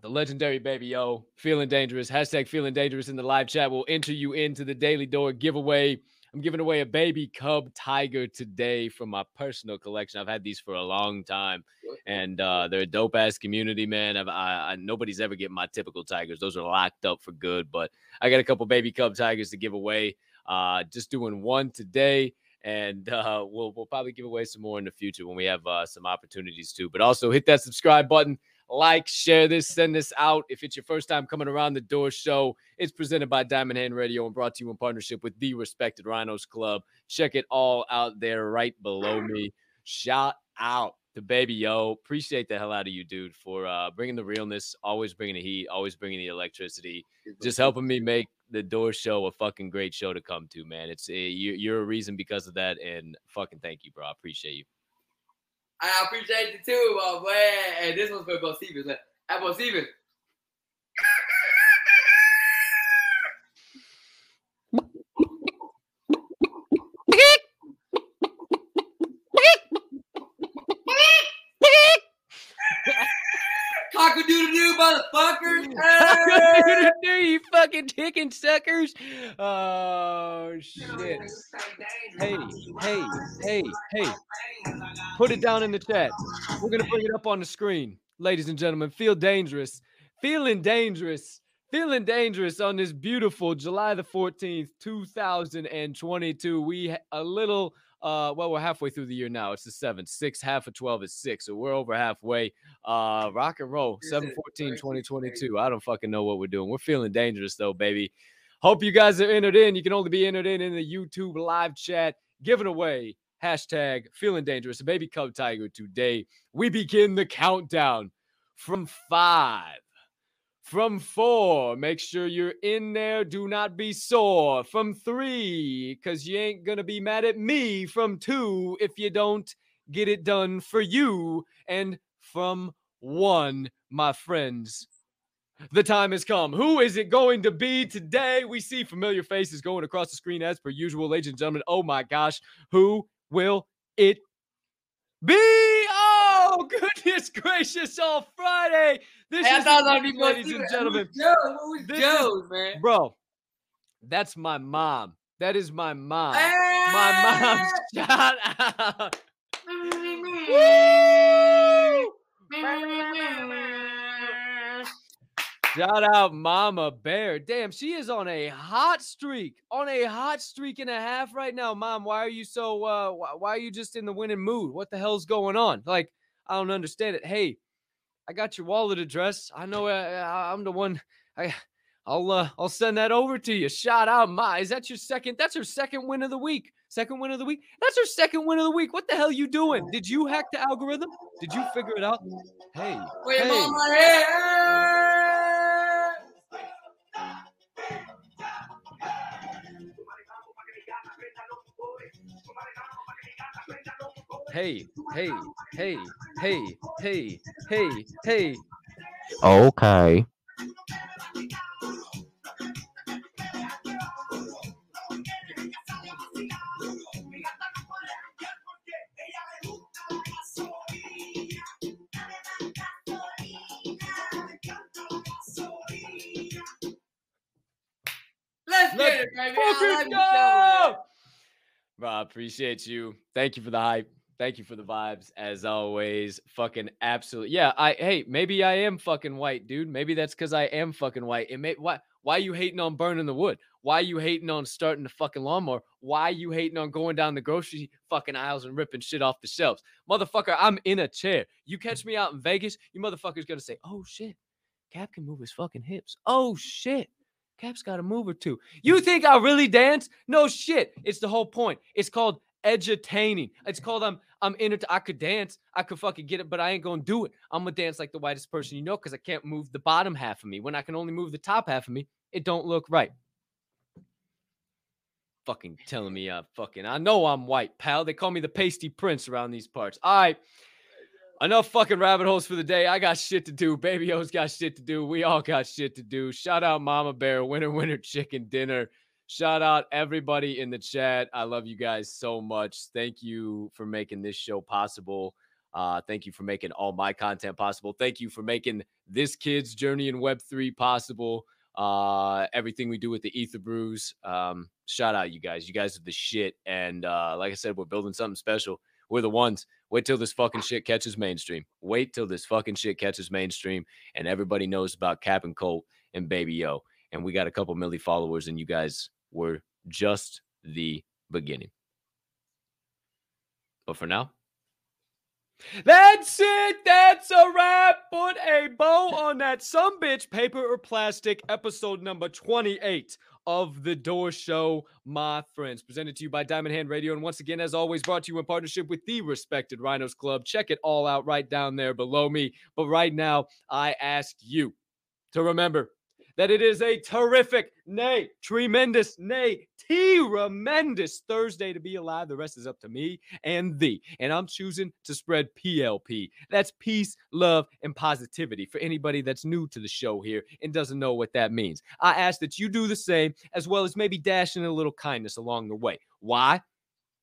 the legendary Baby O, feeling dangerous. Hashtag feeling dangerous in the live chat will enter you into the Daily Door giveaway. I'm giving away a baby cub tiger today from my personal collection. I've had these for a long time, and uh, they're a dope ass community, man. I've, I, I nobody's ever getting my typical tigers; those are locked up for good. But I got a couple baby cub tigers to give away. Uh, just doing one today, and uh, we'll we'll probably give away some more in the future when we have uh, some opportunities too. But also hit that subscribe button, like, share this, send this out. If it's your first time coming around the door show, it's presented by Diamond Hand Radio and brought to you in partnership with the Respected Rhinos Club. Check it all out there right below me. Shout out to Baby O. Appreciate the hell out of you, dude, for uh, bringing the realness, always bringing the heat, always bringing the electricity just helping me make the door show a fucking great show to come to, man. It's uh, you, you're a reason because of that, and fucking thank you, bro. I appreciate you. I appreciate you too, my boy. And this one's for Bo Stevens. Look, Hey, Bo Stevens. Motherfuckers. Hey! you fucking chicken suckers! Oh shit! Hey, hey, hey, hey! Put it down in the chat. We're gonna bring it up on the screen, ladies and gentlemen. Feel dangerous, feeling dangerous, feeling dangerous on this beautiful July the fourteenth, two thousand and twenty-two. We ha- a little. Uh, well, we're halfway through the year now. It's the seventh. Six, half of 12 is six. So we're over halfway. Uh, rock and roll. This is 7 14, crazy, 2022. I don't fucking know what we're doing. We're feeling dangerous though, baby. Hope you guys are entered in. You can only be entered in in the YouTube live chat. Giving away hashtag feeling dangerous. Baby cub tiger today. We begin the countdown from five. From four, make sure you're in there. Do not be sore. From three, because you ain't going to be mad at me. From two, if you don't get it done for you. And from one, my friends, The time has come. Who is it going to be today? We see familiar faces going across the screen as per usual, ladies and gentlemen. Oh my gosh, who will it be? Oh, goodness gracious, all Friday. This Hey, I is thought the that would be ladies and gentlemen. Joe, what was is- man? Bro, that's my mom. That is my mom. My mom. Shout out. Shout out Mama Bear. Damn, she is on a hot streak. On a hot streak and a half right now. Mom, why are you so uh why are you just in the winning mood? What the hell's going on? Like, I don't understand it. Hey, I got your wallet address. I know uh, I- I'm the one I I'll uh, I'll send that over to you. Shout out Ma. Is that your second? That's her second win of the week. Second win of the week. That's her second win of the week. What the hell are you doing? Did you hack the algorithm? Did you figure it out? Hey, Wait, hey. mama, hey, hey, hey, hey, hey, hey, hey, hey. Okay. Let's Let's get it, baby. Fucking I love you so, go! Bro, I appreciate you. Thank you for the hype. Thank you for the vibes, as always. Fucking absolutely. Yeah, I hey, maybe I am fucking white, dude. Maybe that's because I am fucking white. It may why why you hating on burning the wood? Why you hating on starting the fucking lawnmower? Why you hating on going down the grocery fucking aisles and ripping shit off the shelves? Motherfucker, I'm in a chair. You catch me out in Vegas, you motherfucker's gonna say, Oh shit, Cap can move his fucking hips. Oh shit. Cap's got a move or two. You mm. think I really dance? No shit. It's the whole point. It's called edutaining. It's called um, I'm I'm in it. I could dance. I could fucking get it, but I ain't gonna do it. I'm gonna dance like the whitest person you know because I can't move the bottom half of me. When I can only move the top half of me, it don't look right. Fucking telling me I fucking I know I'm white, pal. They call me the pasty prince around these parts. All right. Enough fucking rabbit holes for the day. I got shit to do. Baby O's got shit to do. We all got shit to do. Shout out Mama Bear, winner, winner, chicken dinner. Shout out everybody in the chat. I love you guys so much. Thank you for making this show possible. Uh, thank you for making all my content possible. Thank you for making this kid's journey in Web3 possible. Uh, everything we do with the Ether Brews. Um, shout out you guys. You guys are the shit. And uh, like I said, we're building something special. We're the ones. Wait till this fucking shit catches mainstream. Wait till this fucking shit catches mainstream and everybody knows about Cappin Colt and Baby O. And we got a couple milli followers, and you guys were just the beginning. But for now, that's it. That's a wrap. Put a bow on that some bitch paper or plastic episode number 28 of the Door Show, my friends. Presented to you by Diamond Hand Radio. And once again, as always, brought to you in partnership with the respected Rhinos Club. Check it all out right down there below me. But right now, I ask you to remember that it is a terrific, nay, tremendous, nay, tremendous Thursday to be alive. The rest is up to me and thee. And I'm choosing to spread PLP. That's peace, love, and positivity for anybody that's new to the show here and doesn't know what that means. I ask that you do the same, as well as maybe dashing a little kindness along the way. Why?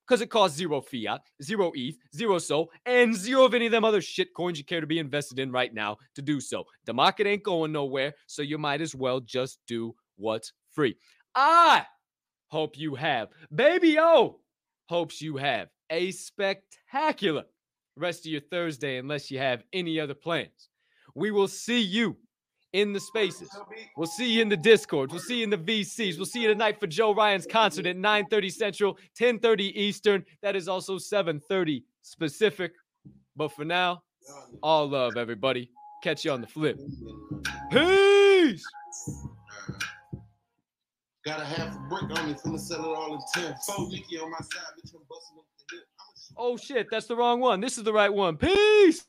Because it costs zero fiat, zero ETH, zero SOL, and zero of any of them other shit coins you care to be invested in right now to do so. The market ain't going nowhere, so you might as well just do what's free. I hope you have. Baby O hopes you have a spectacular rest of your Thursday, unless you have any other plans. We will see you in the spaces. We'll see you in the Discord. We'll see you in the VCs. We'll see you tonight for Joe Ryan's concert at 9:30 Central, 10:30 Eastern. That is also 7:30 specific. But for now, all love, everybody. Catch you on the flip. Peace. Got a half a brick on me, finna sell it all in 10. Four Nicky on my side, bitch, I'm busting up the lip. Oh shit, that's the wrong one. This is the right one. Peace.